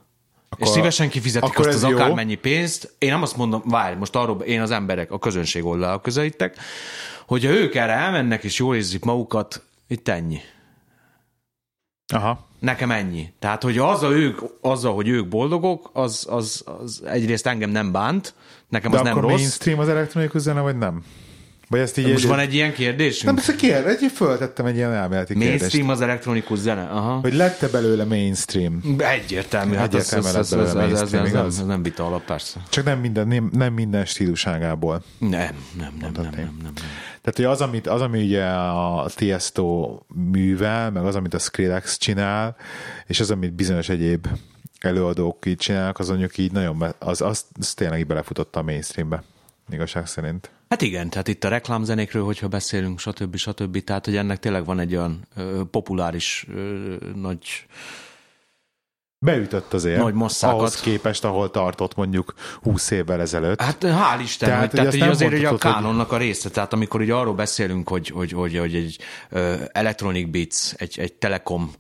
B: akkor, és szívesen kifizetik akkor azt az jó. akármennyi pénzt. Én nem azt mondom, várj, most arról én az emberek, a közönség oldalá közelítek, hogyha ők erre elmennek, és jól érzik magukat, itt ennyi.
A: Aha.
B: Nekem ennyi. Tehát, hogy az a ők, azzal, hogy ők boldogok, az, az, az egyrészt engem nem bánt, nekem
A: De
B: az nem
A: akkor
B: rossz.
A: mainstream az elektronikus zene, vagy nem? Vagy ezt így
B: Most egy, van egy ilyen kérdésünk?
A: Nem, ezt kér, egy, föltettem egy ilyen elméleti
B: mainstream
A: kérdést.
B: Mainstream az elektronikus zene? Aha.
A: Hogy lett-e belőle mainstream?
B: Egyértelmű. Hát
A: Egyértelmű
B: lett belőle ez, mainstream, ez, ez, ez, nem vita alap, persze.
A: Csak nem minden, nem, nem minden stíluságából.
B: Nem, nem, nem, nem, nem, nem, nem, nem.
A: Tehát, hogy az, amit, az, ami ugye a Tiesto művel, meg az, amit a Skrillex csinál, és az, amit bizonyos egyéb előadók így csinálnak, az mondjuk így nagyon, az, az, az tényleg így belefutott a mainstreambe, igazság szerint.
B: Hát igen, tehát itt a reklámzenékről, hogyha beszélünk, stb. stb. Tehát, hogy ennek tényleg van egy olyan ö, populáris ö, nagy
A: Beütött azért.
B: Nagy masszákat.
A: Ahhoz képest, ahol tartott mondjuk 20 évvel ezelőtt.
B: Hát hál' Isten, tehát, hogy, tehát hogy azért hogy a kánonnak a része, tehát amikor ugye arról beszélünk, hogy, hogy, hogy, hogy egy uh, Electronic Beats, egy, egy Telekom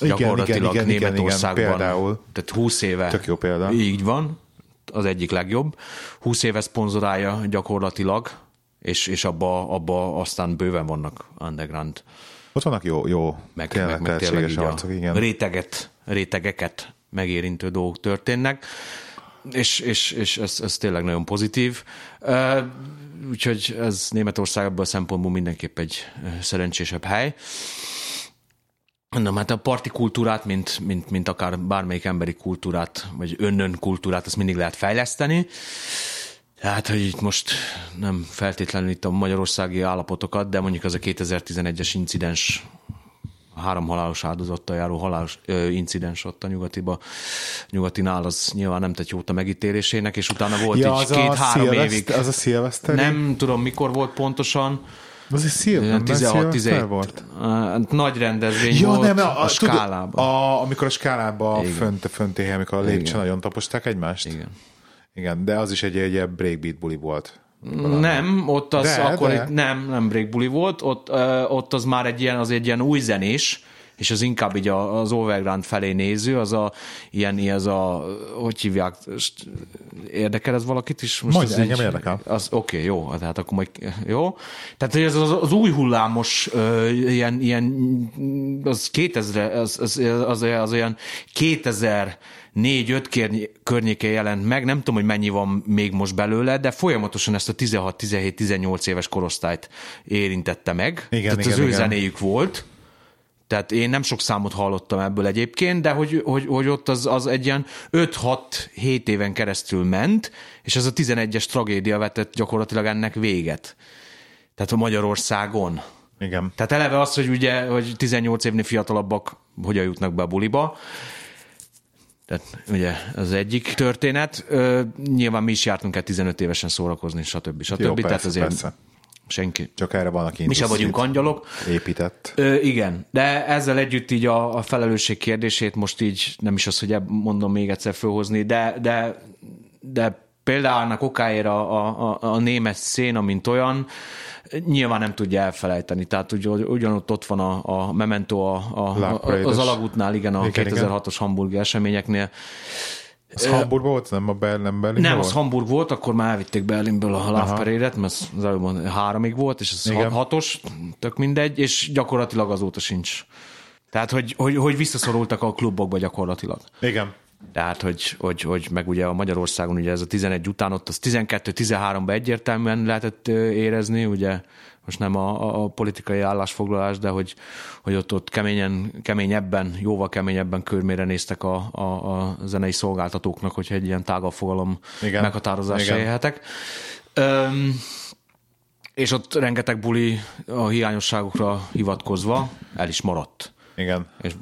A: igen,
B: gyakorlatilag
A: igen, igen,
B: Németországban,
A: igen, például.
B: tehát 20 éve.
A: Tök jó példa.
B: Így van, az egyik legjobb. 20 éve szponzorálja gyakorlatilag, és, és abba, abba aztán bőven vannak underground.
A: Ott vannak jó, jó
B: meg, tényleg, meg, meg tényleg
A: arcok, igen.
B: Réteget, rétegeket megérintő dolgok történnek, és, és, és ez, ez tényleg nagyon pozitív. Úgyhogy ez Németország ebből a szempontból mindenképp egy szerencsésebb hely. Na, hát a parti kultúrát, mint, mint, mint akár bármelyik emberi kultúrát, vagy önnön kultúrát, azt mindig lehet fejleszteni. Hát, hogy itt most nem feltétlenül itt a magyarországi állapotokat, de mondjuk az a 2011-es incidens három halálos áldozattal járó halálos ö, incidens ott a nyugatiba, nyugatinál, az nyilván nem tett jót a megítélésének, és utána volt ja, egy két-három évig.
A: Az a szilveszteri?
B: Nem tudom, mikor volt pontosan.
A: Az egy szilveszter, 16 17 volt?
B: Nagy rendezvény ja, volt nem, a, a, skálában.
A: A, amikor a skálában fönt, fönté, amikor a lépcső nagyon taposták egymást?
B: Igen.
A: Igen, de az is egy, egy breakbeat buli volt.
B: Valami. Nem, ott az de, akkor de. Egy, nem, nem breakbuli volt, ott, ö, ott az már egy ilyen, az egy ilyen új zenés, és az inkább így az overground felé néző, az a ilyen, az a, hogy hívják, érdekel ez valakit is?
A: Most Majd engem így, érdekel.
B: Az, oké, okay, jó, tehát akkor majd, jó. Tehát ez az, az új hullámos ö, ilyen, ilyen, az 2000, az, az, az, az, olyan 2000 négy-öt környéke jelent meg, nem tudom, hogy mennyi van még most belőle, de folyamatosan ezt a 16-17-18 éves korosztályt érintette meg.
A: Igen,
B: Tehát
A: igen,
B: az ő
A: igen.
B: zenéjük volt. Tehát én nem sok számot hallottam ebből egyébként, de hogy, hogy, hogy ott az, az egy ilyen 5-6-7 éven keresztül ment, és ez a 11-es tragédia vetett gyakorlatilag ennek véget. Tehát a Magyarországon.
A: Igen.
B: Tehát eleve az, hogy ugye, hogy 18 évnél fiatalabbak hogyan jutnak be a buliba, tehát ugye az egyik történet. Ö, nyilván mi is jártunk el 15 évesen szórakozni, stb. stb.
A: Jó,
B: Tehát
A: persze,
B: azért
A: persze.
B: Senki.
A: Csak erre van, aki
B: Mi sem vagyunk angyalok.
A: Épített.
B: Ö, igen, de ezzel együtt így a, a felelősség kérdését most így nem is az, hogy mondom még egyszer fölhozni, de, de, de például okáért a, a, a német széna, mint olyan, nyilván nem tudja elfelejteni. Tehát ugy, ugyanott ott van a, a Memento a, a, a, az alagútnál, igen, a igen, 2006-os hamburgi eseményeknél.
A: Az Hamburg volt, nem a Berlin Berlin
B: Nem,
A: volt?
B: az Hamburg volt, akkor már elvitték Berlinből a Love Parade-et, mert az előbb háromig volt, és ez Igen. hatos, tök mindegy, és gyakorlatilag azóta sincs. Tehát, hogy, hogy, hogy visszaszorultak a klubokba gyakorlatilag.
A: Igen.
B: Tehát, hogy, hogy, hogy meg ugye a Magyarországon ugye ez a 11 után ott az 12-13-ban egyértelműen lehetett érezni, ugye most nem a, a politikai állásfoglalás, de hogy, hogy ott, ott keményen, keményebben, jóval keményebben körmére néztek a, a, a zenei szolgáltatóknak, hogyha egy ilyen tágabb fogalom Igen. meghatározásra élhetek. És ott rengeteg buli a hiányosságokra hivatkozva el is maradt.
A: Igen.
B: És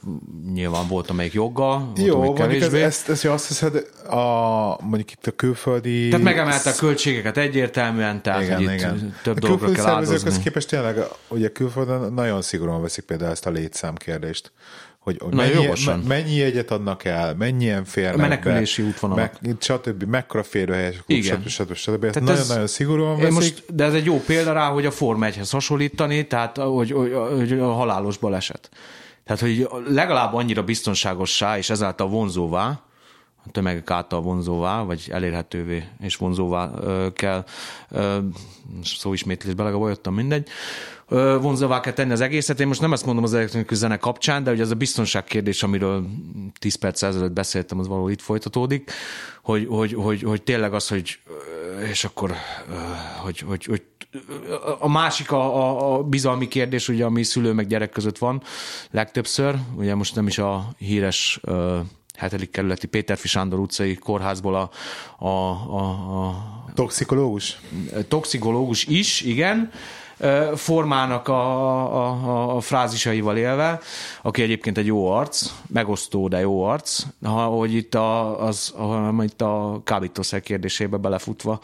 B: nyilván volt amelyik joggal,
A: volt Jó, amelyik ez, ezt, ezt, azt hiszed, a, mondjuk itt a külföldi...
B: Tehát megemelte a költségeket egyértelműen, tehát igen, hogy igen. itt több a dologra kell áldozni.
A: képest tényleg, ugye külföldön nagyon szigorúan veszik például ezt a létszám kérdést hogy Na, mennyi, me, mennyi jegyet adnak el, mennyien férnek a
B: menekülési útvonalak.
A: Meg, stb. mekkora férőhelyes stb. stb. stb. Ezt nagyon-nagyon szigorúan veszik. Most,
B: de ez egy jó példa rá, hogy a Forma 1-hez hasonlítani, tehát hogy, hogy, hogy a halálos baleset. Tehát, hogy legalább annyira biztonságossá és ezáltal vonzóvá, a tömegek által vonzóvá, vagy elérhetővé és vonzóvá ö, kell, ö, szóismétlésbe legalább jöttem, mindegy, ö, vonzóvá kell tenni az egészet. Én most nem ezt mondom az elektronikus zene kapcsán, de hogy ez a biztonság kérdés, amiről 10 perc ezelőtt beszéltem, az való itt folytatódik, hogy, hogy, hogy, hogy tényleg az, hogy és akkor, hogy, hogy, hogy a másik a, a, bizalmi kérdés, ugye, ami szülő meg gyerek között van legtöbbször, ugye most nem is a híres hetedik kerületi Péterfi Sándor utcai kórházból a, a, a, a
A: toxikológus?
B: Toxikológus is, igen, formának a, a, a frázisaival élve, aki egyébként egy jó arc, megosztó, de jó arc, ha, hogy itt a, az, a, itt a kábítószer kérdésébe belefutva,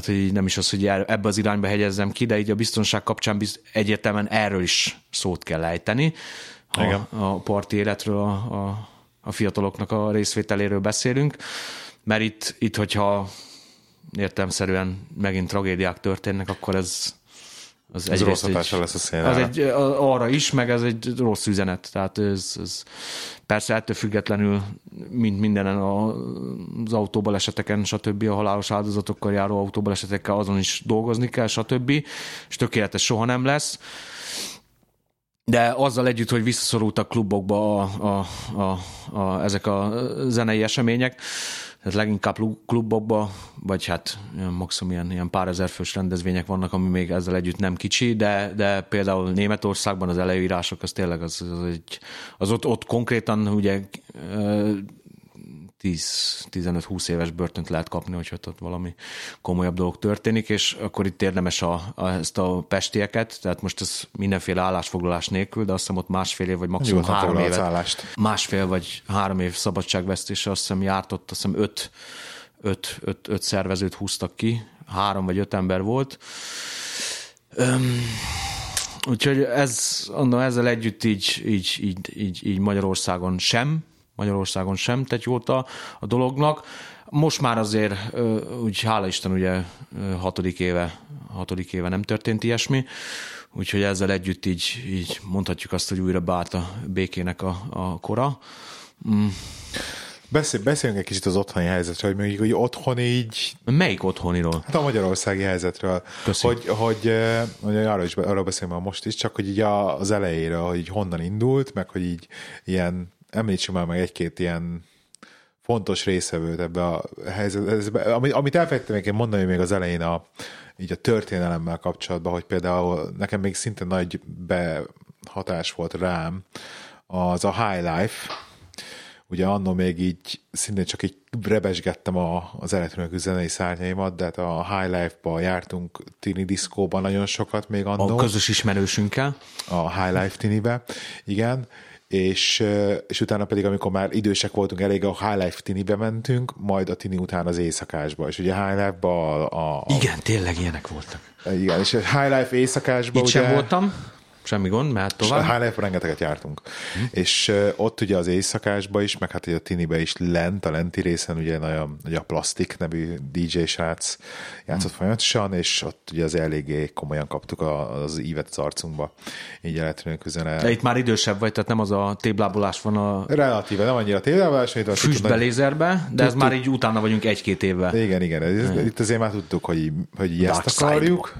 B: tehát hogy nem is az, hogy ebbe az irányba hegyezzem ki, de így a biztonság kapcsán biz, egyértelműen erről is szót kell ejteni, a, a parti életről, a, a, a fiataloknak a részvételéről beszélünk, mert itt, itt hogyha értelmszerűen megint tragédiák történnek, akkor ez
A: az ez rossz hatása lesz a szénre.
B: Az egy, arra is, meg ez egy rossz üzenet. Tehát ez, ez persze ettől függetlenül, mint mindenen az autóbaleseteken, stb. a halálos áldozatokkal járó autóbalesetekkel azon is dolgozni kell, stb. És tökéletes soha nem lesz. De azzal együtt, hogy visszaszorultak klubokba a, a, a, a, ezek a zenei események, tehát leginkább klubokba, vagy hát maximum ilyen, ilyen pár ezer fős rendezvények vannak, ami még ezzel együtt nem kicsi, de, de például Németországban az előírások, az tényleg az, az, egy, az ott, ott konkrétan ugye 10-15-20 éves börtönt lehet kapni, hogyha ott valami komolyabb dolog történik, és akkor itt érdemes a, a, ezt a pestieket, tehát most ez mindenféle állásfoglalás nélkül, de azt hiszem ott másfél év, vagy maximum Nyugodtan három év. Másfél vagy három év szabadságvesztése, azt hiszem járt ott, azt hiszem öt, öt, öt, öt szervezőt húztak ki, három vagy öt ember volt. Öm, úgyhogy ez, mondom, ezzel együtt így, így, így, így, így Magyarországon sem Magyarországon sem tett jót a, a dolognak. Most már azért, úgy hála Isten, ugye hatodik éve, hatodik éve nem történt ilyesmi, úgyhogy ezzel együtt így, így mondhatjuk azt, hogy újra beállt a békének a, a kora. Mm.
A: Beszél, beszéljünk egy kicsit az otthoni helyzetről, hogy mondjuk, hogy otthon így...
B: Melyik otthoniról?
A: Hát a magyarországi helyzetről. Köszönöm. Hogy, hogy, hogy arra is arra beszélünk most is, csak hogy így az elejére, hogy így honnan indult, meg hogy így ilyen említsünk már meg egy-két ilyen fontos részevőt ebbe a helyzetbe. Amit, amit elfelejtettem még mondani még az elején a, így a történelemmel kapcsolatban, hogy például nekem még szinte nagy behatás volt rám az a High Life, ugye annó még így szintén csak így rebesgettem a, az elektronikus zenei szárnyaimat, de hát a High Life-ba jártunk tini diszkóban nagyon sokat még annó.
B: A közös ismerősünkkel.
A: A High Life tinibe, igen és, és utána pedig, amikor már idősek voltunk elég, a High Life tinibe mentünk, majd a tini után az éjszakásba, és ugye High Life-ba a, a,
B: Igen, tényleg ilyenek voltak.
A: Igen, és a High Life éjszakásba
B: Itt ugye, sem voltam, semmi gond, mert tovább.
A: A High rengeteget jártunk. Hm. És uh, ott ugye az éjszakásba is, meg hát ugye a tinibe is lent, a lenti részen ugye nagyon, ugye a Plastik nevű DJ srác játszott hm. folyamatosan, és ott ugye az eléggé komolyan kaptuk az ívet az arcunkba, így elektronikus zene.
B: De itt már idősebb vagy, tehát nem az a téblábolás van a...
A: Relatíve, nem annyira téblábolás, mint
B: a Füstbe, lézerbe, de ez már így utána vagyunk egy-két évvel.
A: Igen, igen, itt azért már tudtuk, hogy, hogy ezt akarjuk.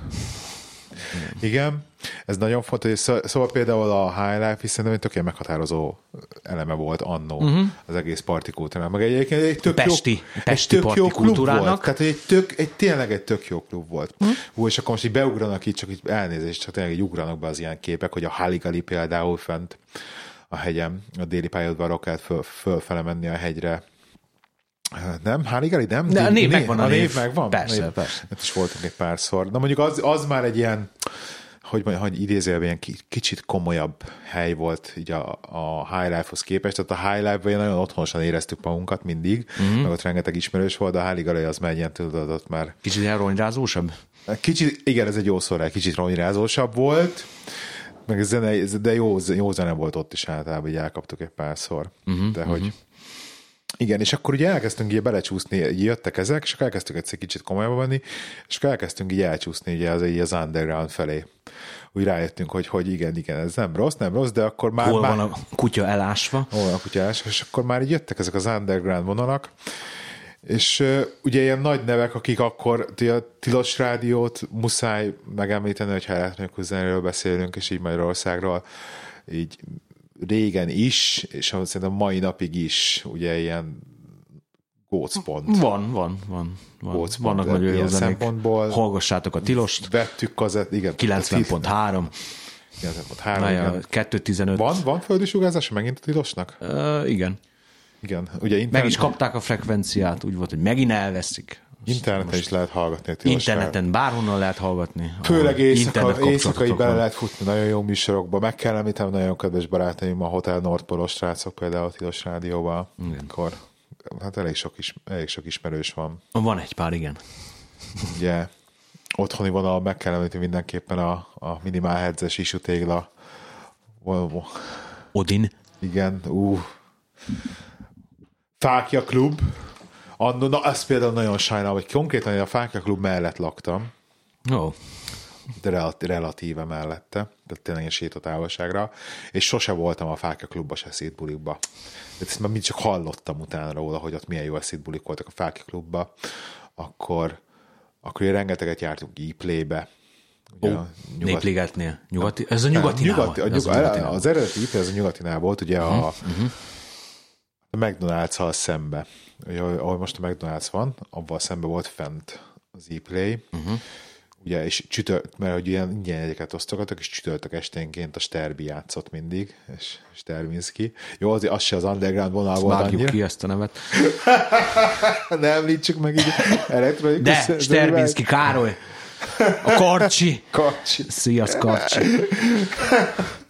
A: Igen. Ez nagyon fontos, szóval például a High Life is szerintem egy tökéletes meghatározó eleme volt annó uh-huh. az egész partikultúrának. Meg egyébként egy tök
B: Pesti,
A: jó,
B: Pesti
A: egy tök jó klub volt. Tehát egy, tök, egy tényleg egy tök jó klub volt. Uh-huh. Hú, és akkor most így beugranak így, csak így elnézést, csak tényleg így ugranak be az ilyen képek, hogy a Haligali például fent a hegyem, a déli pályaudvarról kellett föl, fölfele menni a hegyre, Nem? Háligali nem?
B: De a név megvan
A: a
B: név.
A: név megvan?
B: Persze,
A: név.
B: persze.
A: Hát is voltunk egy párszor. Na mondjuk az, az már egy ilyen, hogy hogy idézőjelben ilyen kicsit komolyabb hely volt így a, a High Life-hoz képest. Tehát a High Life-ban nagyon otthonosan éreztük magunkat mindig, mm-hmm. meg ott rengeteg ismerős volt, de a Háligali az már ilyen tudod, ott már...
B: Kicsit ilyen ronyrázósabb?
A: Kicsit, igen, ez egy jó szó, kicsit ronyrázósabb volt, meg zene, de jó, jó zene volt ott is általában, így elkaptuk egy párszor. Uh-huh, de hogy uh-huh. Igen, és akkor ugye elkezdtünk így belecsúszni, így jöttek ezek, és akkor elkezdtük egyszer kicsit komolyabban venni, és akkor elkezdtünk így elcsúszni ugye az, így az underground felé. Úgy rájöttünk, hogy, hogy igen, igen, ez nem rossz, nem rossz, de akkor már...
B: Hol
A: már,
B: van a kutya elásva?
A: Hol van a kutya elásva, és akkor már így jöttek ezek az underground vonalak, és uh, ugye ilyen nagy nevek, akik akkor a Tilos Rádiót muszáj megemlíteni, hogyha elektronikus zenéről beszélünk, és így Magyarországról, így régen is, és szerintem mai napig is ugye ilyen gócpont.
B: Van, van, van. van. Gócpont, Vannak nagyon jó szempontból. Hallgassátok a Tilost.
A: Vettük kazett, igen.
B: 90.3.
A: 90.3,
B: 2.15.
A: Van, van földi sugárzása megint a Tilosnak?
B: Uh, igen.
A: Igen. Ugye
B: internet... Meg is kapták a frekvenciát, úgy volt, hogy megint elveszik.
A: Interneten is lehet hallgatni. A
B: interneten bárhonnan lehet hallgatni.
A: Főleg éjszaka, éjszakai bele lehet futni nagyon jó műsorokba. Meg kell említenem nagyon kedves barátaim, a Hotel Nordpolos srácok például a Tilos Rádióban. Akkor hát elég sok, is, elég sok ismerős van.
B: Van egy pár, igen.
A: Ugye otthoni vonal meg kell említeni mindenképpen a, a minimál hedzes isú tégla.
B: Odin.
A: Igen, ú. Fákja klub. Anno, na, ezt például nagyon sajnálom, hogy konkrétan a Fákja klub mellett laktam.
B: Ó. Oh.
A: De relatíve mellette, de tényleg sétatávolságra, és sose voltam a Fákja klubba se szétbulikba. De ezt már mind csak hallottam utána róla, hogy ott milyen jó szétbulik voltak a Fákja klubba, akkor, akkor rengeteget jártunk e-playbe,
B: Ugye oh. Népligetnél. Nyugati, ez a nyugati,
A: nyugati, a nyugati, az, az, az eredeti e ez a nyugatinál volt, ugye uh-huh, a, uh-huh. a McDonald's-hal szembe ugye, ahol most a McDonald's van, abban szemben volt fent az e-play, uh-huh. ugye, és csütört, mert hogy ilyen ingyen jegyeket osztogatok, és csütörtök esténként a Sterbi játszott mindig, és Sterbinski. Jó, azért az se az underground vonal volt
B: annyira. ki ezt a nevet. (laughs)
A: ne említsük meg így elektronikus.
B: De, Sterbinski Károly. A Karcsi.
A: Karcsi.
B: Sziasz, Karcsi. (laughs)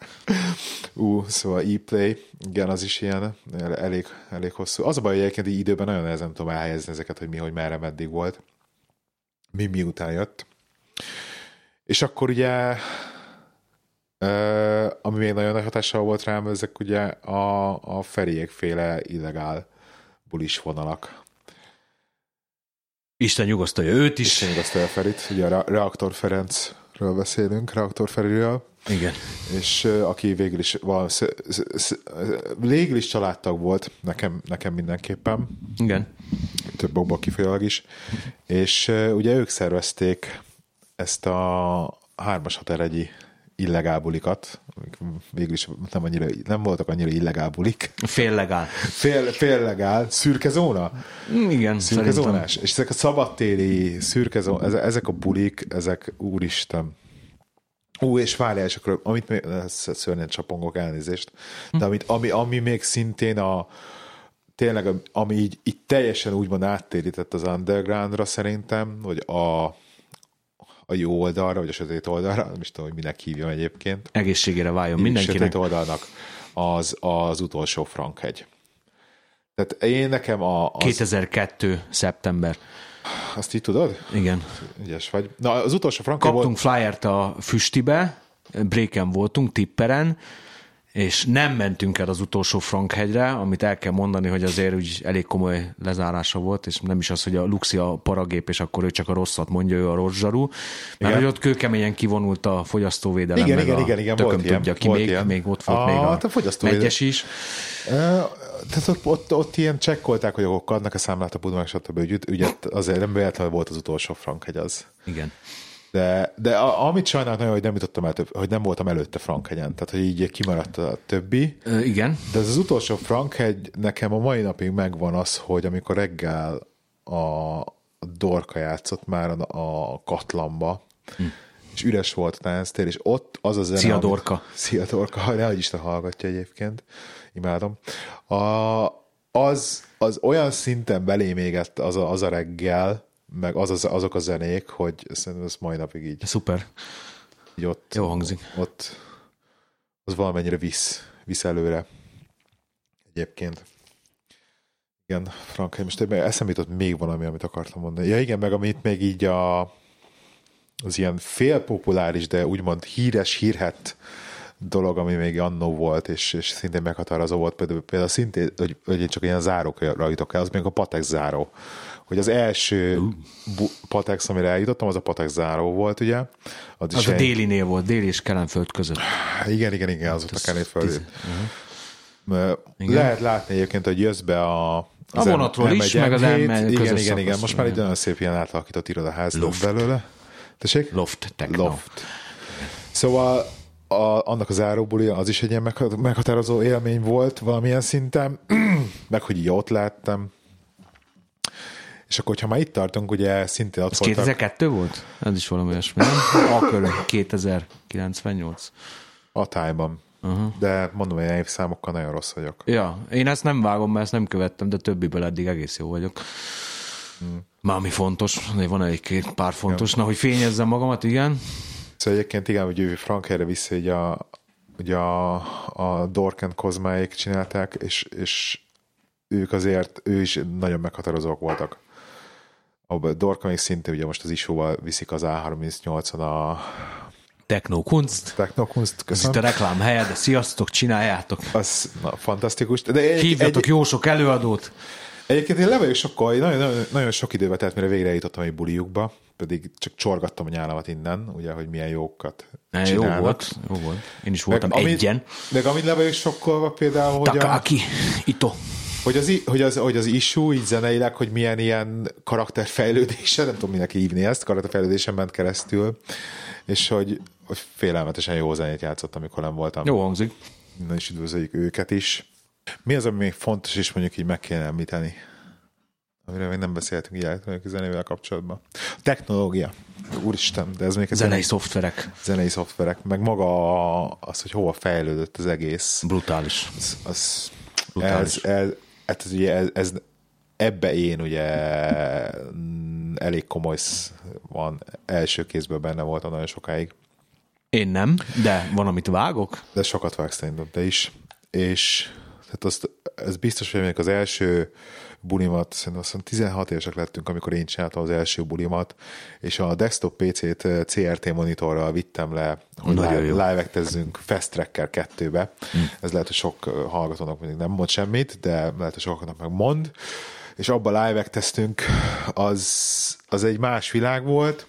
A: Ú, uh, szóval e-play, igen, az is ilyen elég, elég hosszú. Az a baj, hogy egyébként így időben nagyon nehezen tudom elhelyezni ezeket, hogy mi, hogy merre, meddig volt. Mi miután jött. És akkor ugye ami még nagyon nagy hatással volt rám, ezek ugye a, a feriékféle illegál bulis vonalak.
B: Isten nyugasztalja őt is.
A: Isten nyugasztalja Ferit. Ugye a Reaktor Ferencről beszélünk, Reaktor Feriről.
B: Igen.
A: És aki végül is, végül is családtag volt, nekem, nekem mindenképpen.
B: Igen.
A: Több okból kifolyólag is. És ugye ők szervezték ezt a hármas hateregyi illegál bulikat, végül is nem, annyira, nem voltak annyira illegál bulik.
B: Féllegál.
A: Fél, féllegál. Szürke zóna?
B: Igen,
A: Szürke zónás. És ezek a szabadtéri szürke zóna, ezek a bulik, ezek úristen, Ú, és várjál, és akkor, amit még, szörnyen csapongok elnézést, de amit, ami, ami még szintén a, tényleg, ami így, így teljesen úgymond áttérített az undergroundra szerintem, vagy a, a jó oldalra, vagy a sötét oldalra, nem is tudom, hogy minek hívjam egyébként.
B: Egészségére váljon mindenkinek.
A: Sötét oldalnak az az utolsó Frankhegy. Tehát én nekem a... Az...
B: 2002. szeptember.
A: Azt így tudod?
B: Igen.
A: Ügyes vagy. Na, az utolsó
B: Franka Kaptunk volt... flyert a füstibe, bréken voltunk, tipperen, és nem mentünk el az utolsó Frankhegyre, amit el kell mondani, hogy azért úgy elég komoly lezárása volt, és nem is az, hogy a Luxi a paragép, és akkor ő csak a rosszat mondja, ő a rossz zsaru, mert igen. hogy ott kőkeményen kivonult a fogyasztóvédelem,
A: igen,
B: meg
A: igen,
B: a
A: igen, igen, volt
B: tudja
A: ilyen,
B: ki,
A: volt
B: még,
A: ilyen.
B: még ott volt a, még a, a fogyasztóvédelem. is.
A: Tehát ott, ott, ott ilyen csekkolták, hogy akkor adnak a számlát a Budapest, stb. Ügy, ügyet, azért nem véletlenül volt az utolsó Frankhegy az.
B: Igen.
A: De, de a, amit sajnálok nagyon, hogy nem jutottam el, több, hogy nem voltam előtte Frankhegyen, tehát hogy így kimaradt a többi.
B: Ö, igen.
A: De ez az utolsó Frankhegy, nekem a mai napig megvan az, hogy amikor reggel a, a Dorka játszott már a, a Katlamba, hm. és üres volt a tánctér, és ott az a zene...
B: Szia Dorka. Amit,
A: szia Dorka, nehogy Isten hallgatja egyébként imádom. A, az, az olyan szinten belém égett az a, az a reggel, meg az, az, azok a zenék, hogy szerintem ez mai napig így.
B: Szuper.
A: Így ott,
B: Jó hangzik.
A: Ott az valamennyire visz, visz előre. Egyébként. Igen, Frank, most eszembe jutott még valami, amit akartam mondani. Ja igen, meg amit még így a, az ilyen félpopuláris, de úgymond híres, hírhet dolog, ami még annó volt, és, és szintén meghatározó volt, például, például szintén, hogy, hogy én csak ilyen zárókra jutok el, az még a Patex záró. Hogy az első uh. Patex, amire eljutottam, az a Patex záró volt, ugye?
B: Az, az a egy... délinél volt, déli és kelenföld között.
A: Igen, igen, igen, az ott a kelenföld. Tíz... Uh-huh. Lehet látni egyébként, hogy jössz be a
B: a vonatról M- is, meg az m
A: Igen, igen, igen. Most már egy nagyon szép ilyen átalakított irodaház Loft. belőle.
B: Tessék? Loft Techno.
A: Loft. Szóval a, annak az záróbuli az is egy ilyen meghatározó élmény volt valamilyen szinten, (clears throat) meg hogy így ott láttam. És akkor, ha már itt tartunk, ugye szintén ott Ez
B: voltak... 2002 volt? Ez is valami olyasmi, nem? Akkor 2098.
A: A tájban. Uh-huh. De mondom, hogy évszámokkal nagyon rossz vagyok.
B: Ja, én ezt nem vágom, mert ezt nem követtem, de többiből eddig egész jó vagyok. Hmm. Már ami fontos, van egy pár fontos, ja. na, hogy fényezzem magamat, igen.
A: Szóval egyébként igen, hogy ő Frank erre vissza, hogy a, ugye a, a Dork Kozmáik csinálták, és, és ők azért, ő is nagyon meghatározók voltak. A Dorka még szintén ugye most az isóval viszik az A38-on a
B: Technokunst.
A: Technokunst,
B: köszönöm. Ez itt a reklám helye, de sziasztok, csináljátok.
A: Az na, fantasztikus. De
B: egy, Hívjatok egy, jó sok előadót.
A: Egyébként én le vagyok sokkal, nagyon, nagyon, nagyon sok időbe telt, mire végre jutottam egy buliukba, pedig csak csorgattam a nyálamat innen, ugye, hogy milyen jókat
B: ne, Jó volt, jó volt. Én is voltam meg, egyen.
A: Meg amit le vagyok sokkolva például,
B: hogy Takaki, a, Ito.
A: Hogy az, hogy, az, hogy az issue így zeneileg, hogy milyen ilyen karakterfejlődése, nem tudom mindenki hívni ezt, karakterfejlődésen ment keresztül, és hogy, hogy félelmetesen jó zenét játszott, amikor nem voltam.
B: Jó hangzik.
A: Innen is üdvözöljük őket is. Mi az, ami még fontos, és mondjuk így meg kéne említeni? Amiről még nem beszéltünk így elektronikai zenével kapcsolatban. Technológia. Úristen, de ez még...
B: Zenei zenei szoftverek.
A: Zenei szoftverek, meg maga az, hogy hova fejlődött az egész.
B: Brutális.
A: Az, az Brutális. Ez, ez, ez, ugye, ez, ez, ebbe én ugye elég komoly van, első kézből benne voltam nagyon sokáig.
B: Én nem, de van, amit vágok.
A: De sokat vágsz szerintem te is. És tehát azt, ez biztos, hogy még az első bulimat, szerintem azt 16 évesek lettünk, amikor én csináltam az első bulimat, és a desktop PC-t eh, CRT monitorral vittem le, hogy live, live-ektezzünk Fast Tracker 2-be. Mm. Ez lehet, hogy sok eh, hallgatónak még nem mond semmit, de lehet, hogy sokaknak meg mond. És abban live-ekteztünk, az, az egy más világ volt,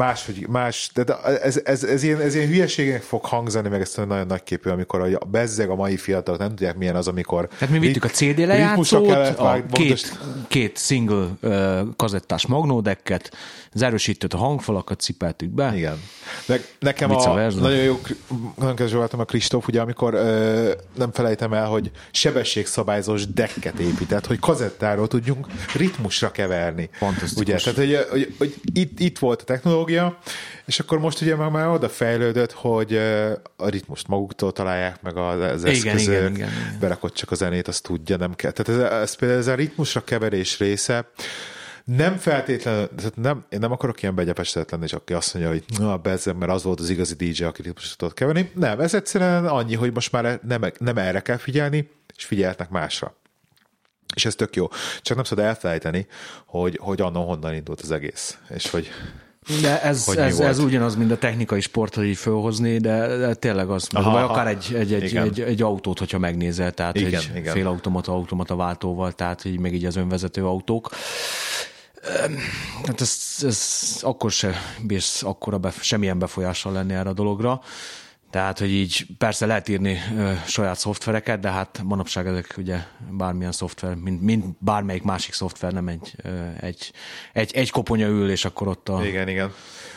A: máshogy, más, de ez, ez, ez, ilyen, ez ilyen hülyeségnek fog hangzani, meg ezt nagyon nagy képű, amikor a bezzeg a mai fiatalok nem tudják, milyen az, amikor...
B: Tehát mi vittük a CD lejátszót, a két, két single uh, kazettás magnódekket, az erősítőt, a hangfalakat cipeltük be.
A: Igen. De nekem a, nagyon jó, nagyon kedves a Kristóf, ugye, amikor ö, nem felejtem el, hogy sebességszabályzós dekket épített, hogy kazettáról tudjunk ritmusra keverni.
B: Fantasztikus.
A: Ugye, tehát, hogy, hogy, hogy itt, itt volt a technológia, és akkor most ugye már, már oda fejlődött, hogy a ritmust maguktól találják meg az, az igen, eszközök, igen, igen, igen. berakott csak a zenét, azt tudja, nem kell. Tehát ez, ez például ez a ritmusra keverés része, nem feltétlenül, nem, én nem akarok ilyen begyepesített lenni, csak aki azt mondja, hogy na, bezzem, mert az volt az igazi DJ, aki ritmusra tudott keverni. Nem, ez egyszerűen annyi, hogy most már nem, nem erre kell figyelni, és figyelhetnek másra. És ez tök jó. Csak nem szabad elfelejteni, hogy, hogy annon honnan indult az egész. És hogy
B: de ez, ez, ez ugyanaz, mint a technikai sport, hogy így fölhozni, de, de tényleg az, aha, vagy akár egy, egy, egy, egy, egy, autót, hogyha megnézel, tehát igen, egy igen. félautomata, automata váltóval, tehát így meg így az önvezető autók. Hát ez, ez akkor se bírsz akkora be, semmilyen befolyással lenni erre a dologra. Tehát, hogy így persze lehet írni ö, saját szoftvereket, de hát manapság ezek ugye bármilyen szoftver, mint, mint bármelyik másik szoftver, nem egy, ö, egy, egy, egy koponya ül, és akkor ott a...
A: Igen, igen.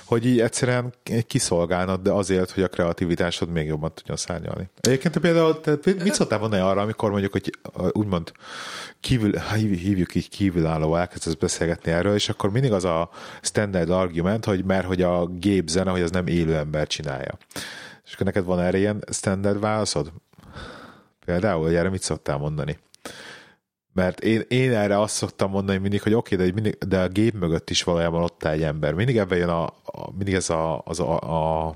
A: Hogy így egyszerűen kiszolgálnod, de azért, hogy a kreativitásod még jobban tudjon szárnyalni. Egyébként például te mit szóltál volna arra, amikor mondjuk, hogy úgymond kívül, hívjuk így kívülálló elkezdesz beszélgetni erről, és akkor mindig az a standard argument, hogy mert hogy a gép zene, hogy az nem élő ember csinálja. És akkor neked van erre ilyen standard válaszod? Például, hogy erre mit szoktál mondani? Mert én, én erre azt szoktam mondani mindig, hogy oké, okay, de, mindig, de a gép mögött is valójában ott egy ember. Mindig ebben jön a, a mindig ez a, az a, a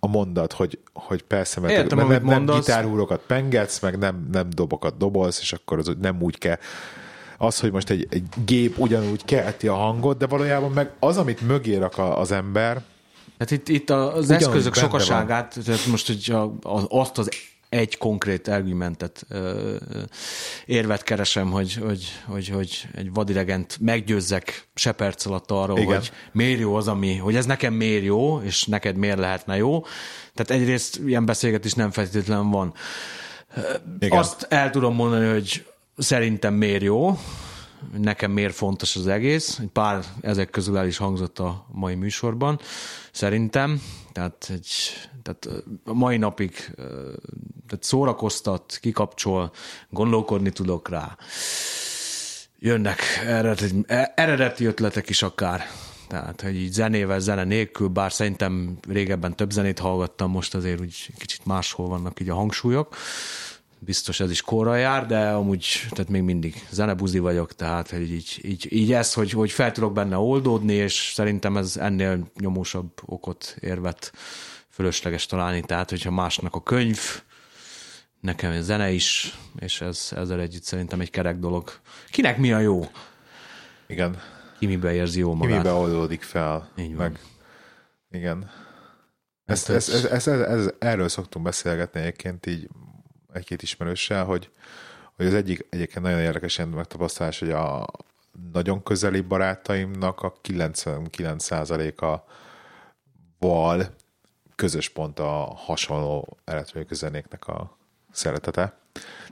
A: a mondat, hogy, hogy persze, mert,
B: Értem,
A: mert nem,
B: nem
A: gitárhúrokat pengetsz, meg nem, nem dobokat dobolsz, és akkor az nem úgy kell. Az, hogy most egy, egy gép ugyanúgy kelti a hangot, de valójában meg az, amit mögé rak az ember,
B: Hát itt, itt az eszközök sokaságát, tehát most, hogy azt az egy konkrét argumentet, érvet keresem, hogy, hogy, hogy, hogy egy vadiregent meggyőzzek se perc alatt arról, Igen. hogy miért jó az, ami, hogy ez nekem miért jó, és neked miért lehetne jó. Tehát egyrészt ilyen beszélgetés nem feltétlenül van. Igen. Azt el tudom mondani, hogy szerintem miért jó, nekem miért fontos az egész. Pár ezek közül el is hangzott a mai műsorban, szerintem. Tehát, egy, tehát a mai napig tehát szórakoztat, kikapcsol, gondolkodni tudok rá. Jönnek eredeti, eredeti ötletek is akár. Tehát, hogy így zenével, zene nélkül, bár szerintem régebben több zenét hallgattam, most azért úgy kicsit máshol vannak így a hangsúlyok biztos ez is korra jár, de amúgy tehát még mindig zenebuzi vagyok, tehát hogy így, így, így ez, hogy, hogy fel tudok benne oldódni, és szerintem ez ennél nyomósabb okot érvet fölösleges találni, tehát hogyha másnak a könyv, nekem a zene is, és ez ezzel együtt szerintem egy kerek dolog. Kinek mi a jó?
A: Igen.
B: Ki mibe érzi jó magát.
A: Ki mibe oldódik fel. Így van. Meg, igen. Ezt, ezt, ezt, ezt, ezt, ezt, erről szoktunk beszélgetni egyébként így egy-két ismerőssel, hogy, hogy az egyik egyébként nagyon érdekes megtapasztalás, hogy a nagyon közeli barátaimnak a 99%-a val közös pont a hasonló elektronikai zenéknek a szeretete.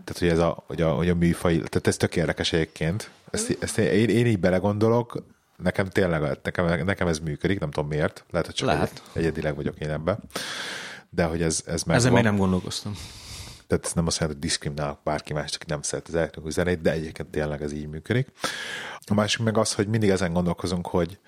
A: Tehát, hogy ez a, hogy a, hogy a műfaj, tehát ez tök érdekes egyébként. Ezt, ezt én, én, így belegondolok, nekem tényleg, nekem, nekem ez működik, nem tudom miért, lehet, hogy csak Lehet. Egy, egyedileg vagyok én ebben, de hogy ez, ez
B: meg Ezen még nem gondolkoztam.
A: Tehát ez nem azt jelenti, hogy diszkriminálok bárki más, aki nem szeret az elektronikus zenét, de egyébként tényleg ez így működik. A másik meg az, hogy mindig ezen gondolkozunk, hogy,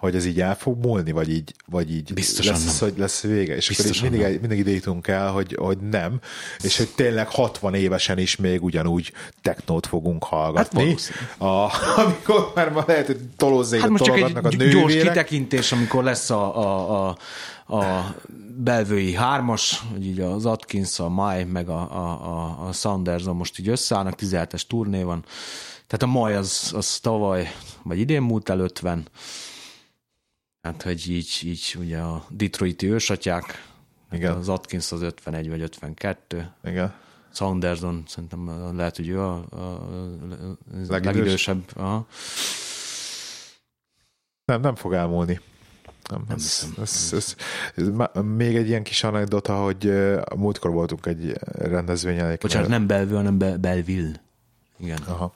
A: hogy ez így el fog múlni, vagy így, vagy így
B: Biztosan
A: lesz, hogy lesz vége. És Biztosan akkor mindig, mindig ide jutunk el, hogy, hogy nem, és hogy tényleg 60 évesen is még ugyanúgy technót fogunk hallgatni. Hát a, amikor már ma lehet, hogy tolozzék, hát most csak egy a nővérek.
B: gyors kitekintés, amikor lesz a, a, a a belvői hármas, hogy így az Atkins, a Mai, meg a, a, a Sanderson most így összeállnak, 17-es turné van. Tehát a Mai az, az tavaly, vagy idén múlt el 50, Hát, hogy így, így ugye a Detroiti ősatyák, hát Igen. az Atkins az 51 vagy 52.
A: Igen.
B: Sanderson szerintem lehet, hogy ő a, a, a legidős. legidősebb. Aha.
A: Nem, nem fog elmúlni. Nem, nem ez, ez, ez, ez, ez, még egy ilyen kis anekdota, hogy a múltkor voltunk egy rendezvényen.
B: Bocsánat, nem Belvő, hanem Be- Belville. Igen.
A: Aha.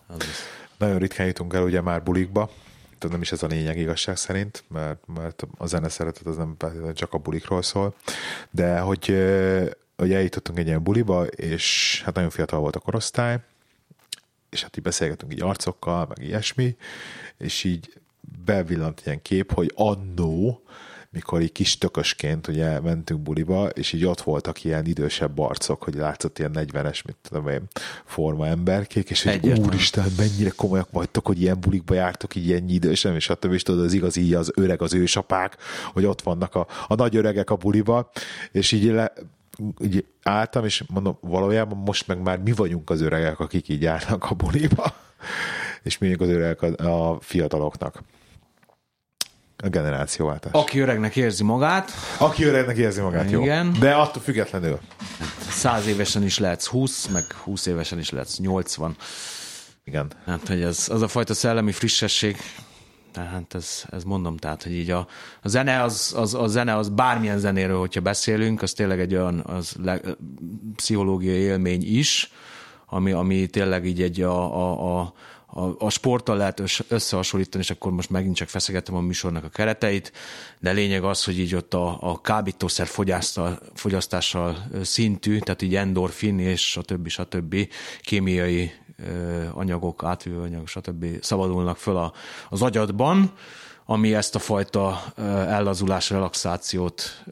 A: Nagyon ritkán jutunk el ugye már bulikba, tehát nem is ez a lényeg igazság szerint, mert, mert a zene szeretet az nem csak a bulikról szól, de hogy, hogy eljutottunk egy ilyen buliba, és hát nagyon fiatal volt a korosztály, és hát így beszélgetünk így arcokkal, meg ilyesmi, és így bevillant ilyen kép, hogy annó, mikor így kis tökösként ugye mentünk buliba, és így ott voltak ilyen idősebb arcok, hogy látszott ilyen 40-es, mit tudom én, forma emberkék, és hogy úristen, mennyire komolyak vagytok, hogy ilyen bulikba jártok, így ilyen idősen, és stb. És tudod, az igazi, az öreg, az ősapák, hogy ott vannak a, a nagy öregek a buliba, és így le, így álltam, és mondom, valójában most meg már mi vagyunk az öregek, akik így járnak a buliba, (laughs) és mi az öregek a, a fiataloknak. A generációváltás.
B: Aki öregnek érzi magát.
A: Aki öregnek érzi magát, Igen. jó. De attól függetlenül.
B: Száz évesen is lehetsz 20, meg 20 évesen is lehetsz 80.
A: Igen.
B: Hát, hogy ez, az a fajta szellemi frissesség, tehát ez, ez mondom, tehát, hogy így a, a zene az, az, a zene az bármilyen zenéről, hogyha beszélünk, az tényleg egy olyan az le, pszichológiai élmény is, ami, ami tényleg így egy a, a, a a, a sporttal lehet összehasonlítani, és akkor most megint csak feszegetem a műsornak a kereteit, de lényeg az, hogy így ott a, a kábítószer fogyasztással szintű, tehát így endorfin és a többi, stb. kémiai anyagok, átvívő anyagok, stb. szabadulnak föl a, az agyadban, ami ezt a fajta ellazulás, relaxációt,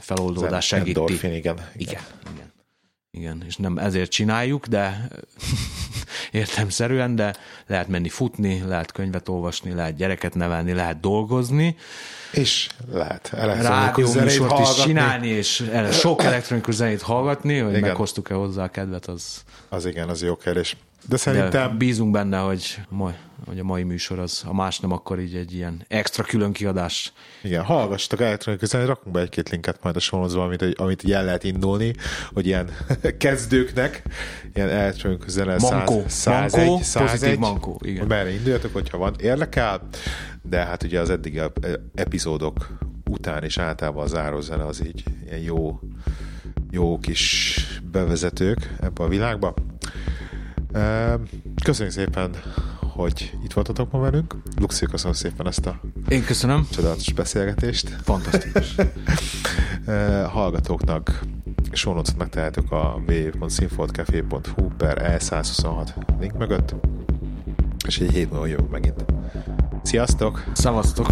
B: feloldódás segíti.
A: Endorfin, igen.
B: Igen, igen. Igen, és nem ezért csináljuk, de (laughs) értemszerűen, de lehet menni futni, lehet könyvet olvasni, lehet gyereket nevelni, lehet dolgozni.
A: És lehet elektronikus zenét is
B: csinálni, és sok elektronikus zenét hallgatni, hogy igen. meghoztuk-e hozzá a kedvet, az...
A: Az igen, az jó kérdés. De szerintem... De
B: bízunk benne, hogy, majd, hogy a mai műsor az, a más nem, akkor így egy ilyen extra külön kiadás.
A: Igen, hallgassatok elektronikus zenét, rakunk be egy-két linket majd a sonozba, amit, amit el lehet indulni, hogy ilyen (laughs) kezdőknek, ilyen elektronikus zene
B: Mankó, 100, 101, mankó, 101, mankó, igen.
A: Merre induljatok, hogyha van érdekel, de hát ugye az eddigi epizódok után is általában a zárózene az így ilyen jó, jó kis bevezetők ebbe a világba. Köszönjük szépen, hogy itt voltatok ma velünk. Luxi, köszönöm szépen ezt a
B: Én köszönöm.
A: csodálatos beszélgetést.
B: Fantasztikus. (laughs)
A: Hallgatóknak sónocot megtehetek a www.sinfoldcafé.hu per E126 link mögött, és egy hét múlva jövök megint. Sziasztok!
B: Szavaztok!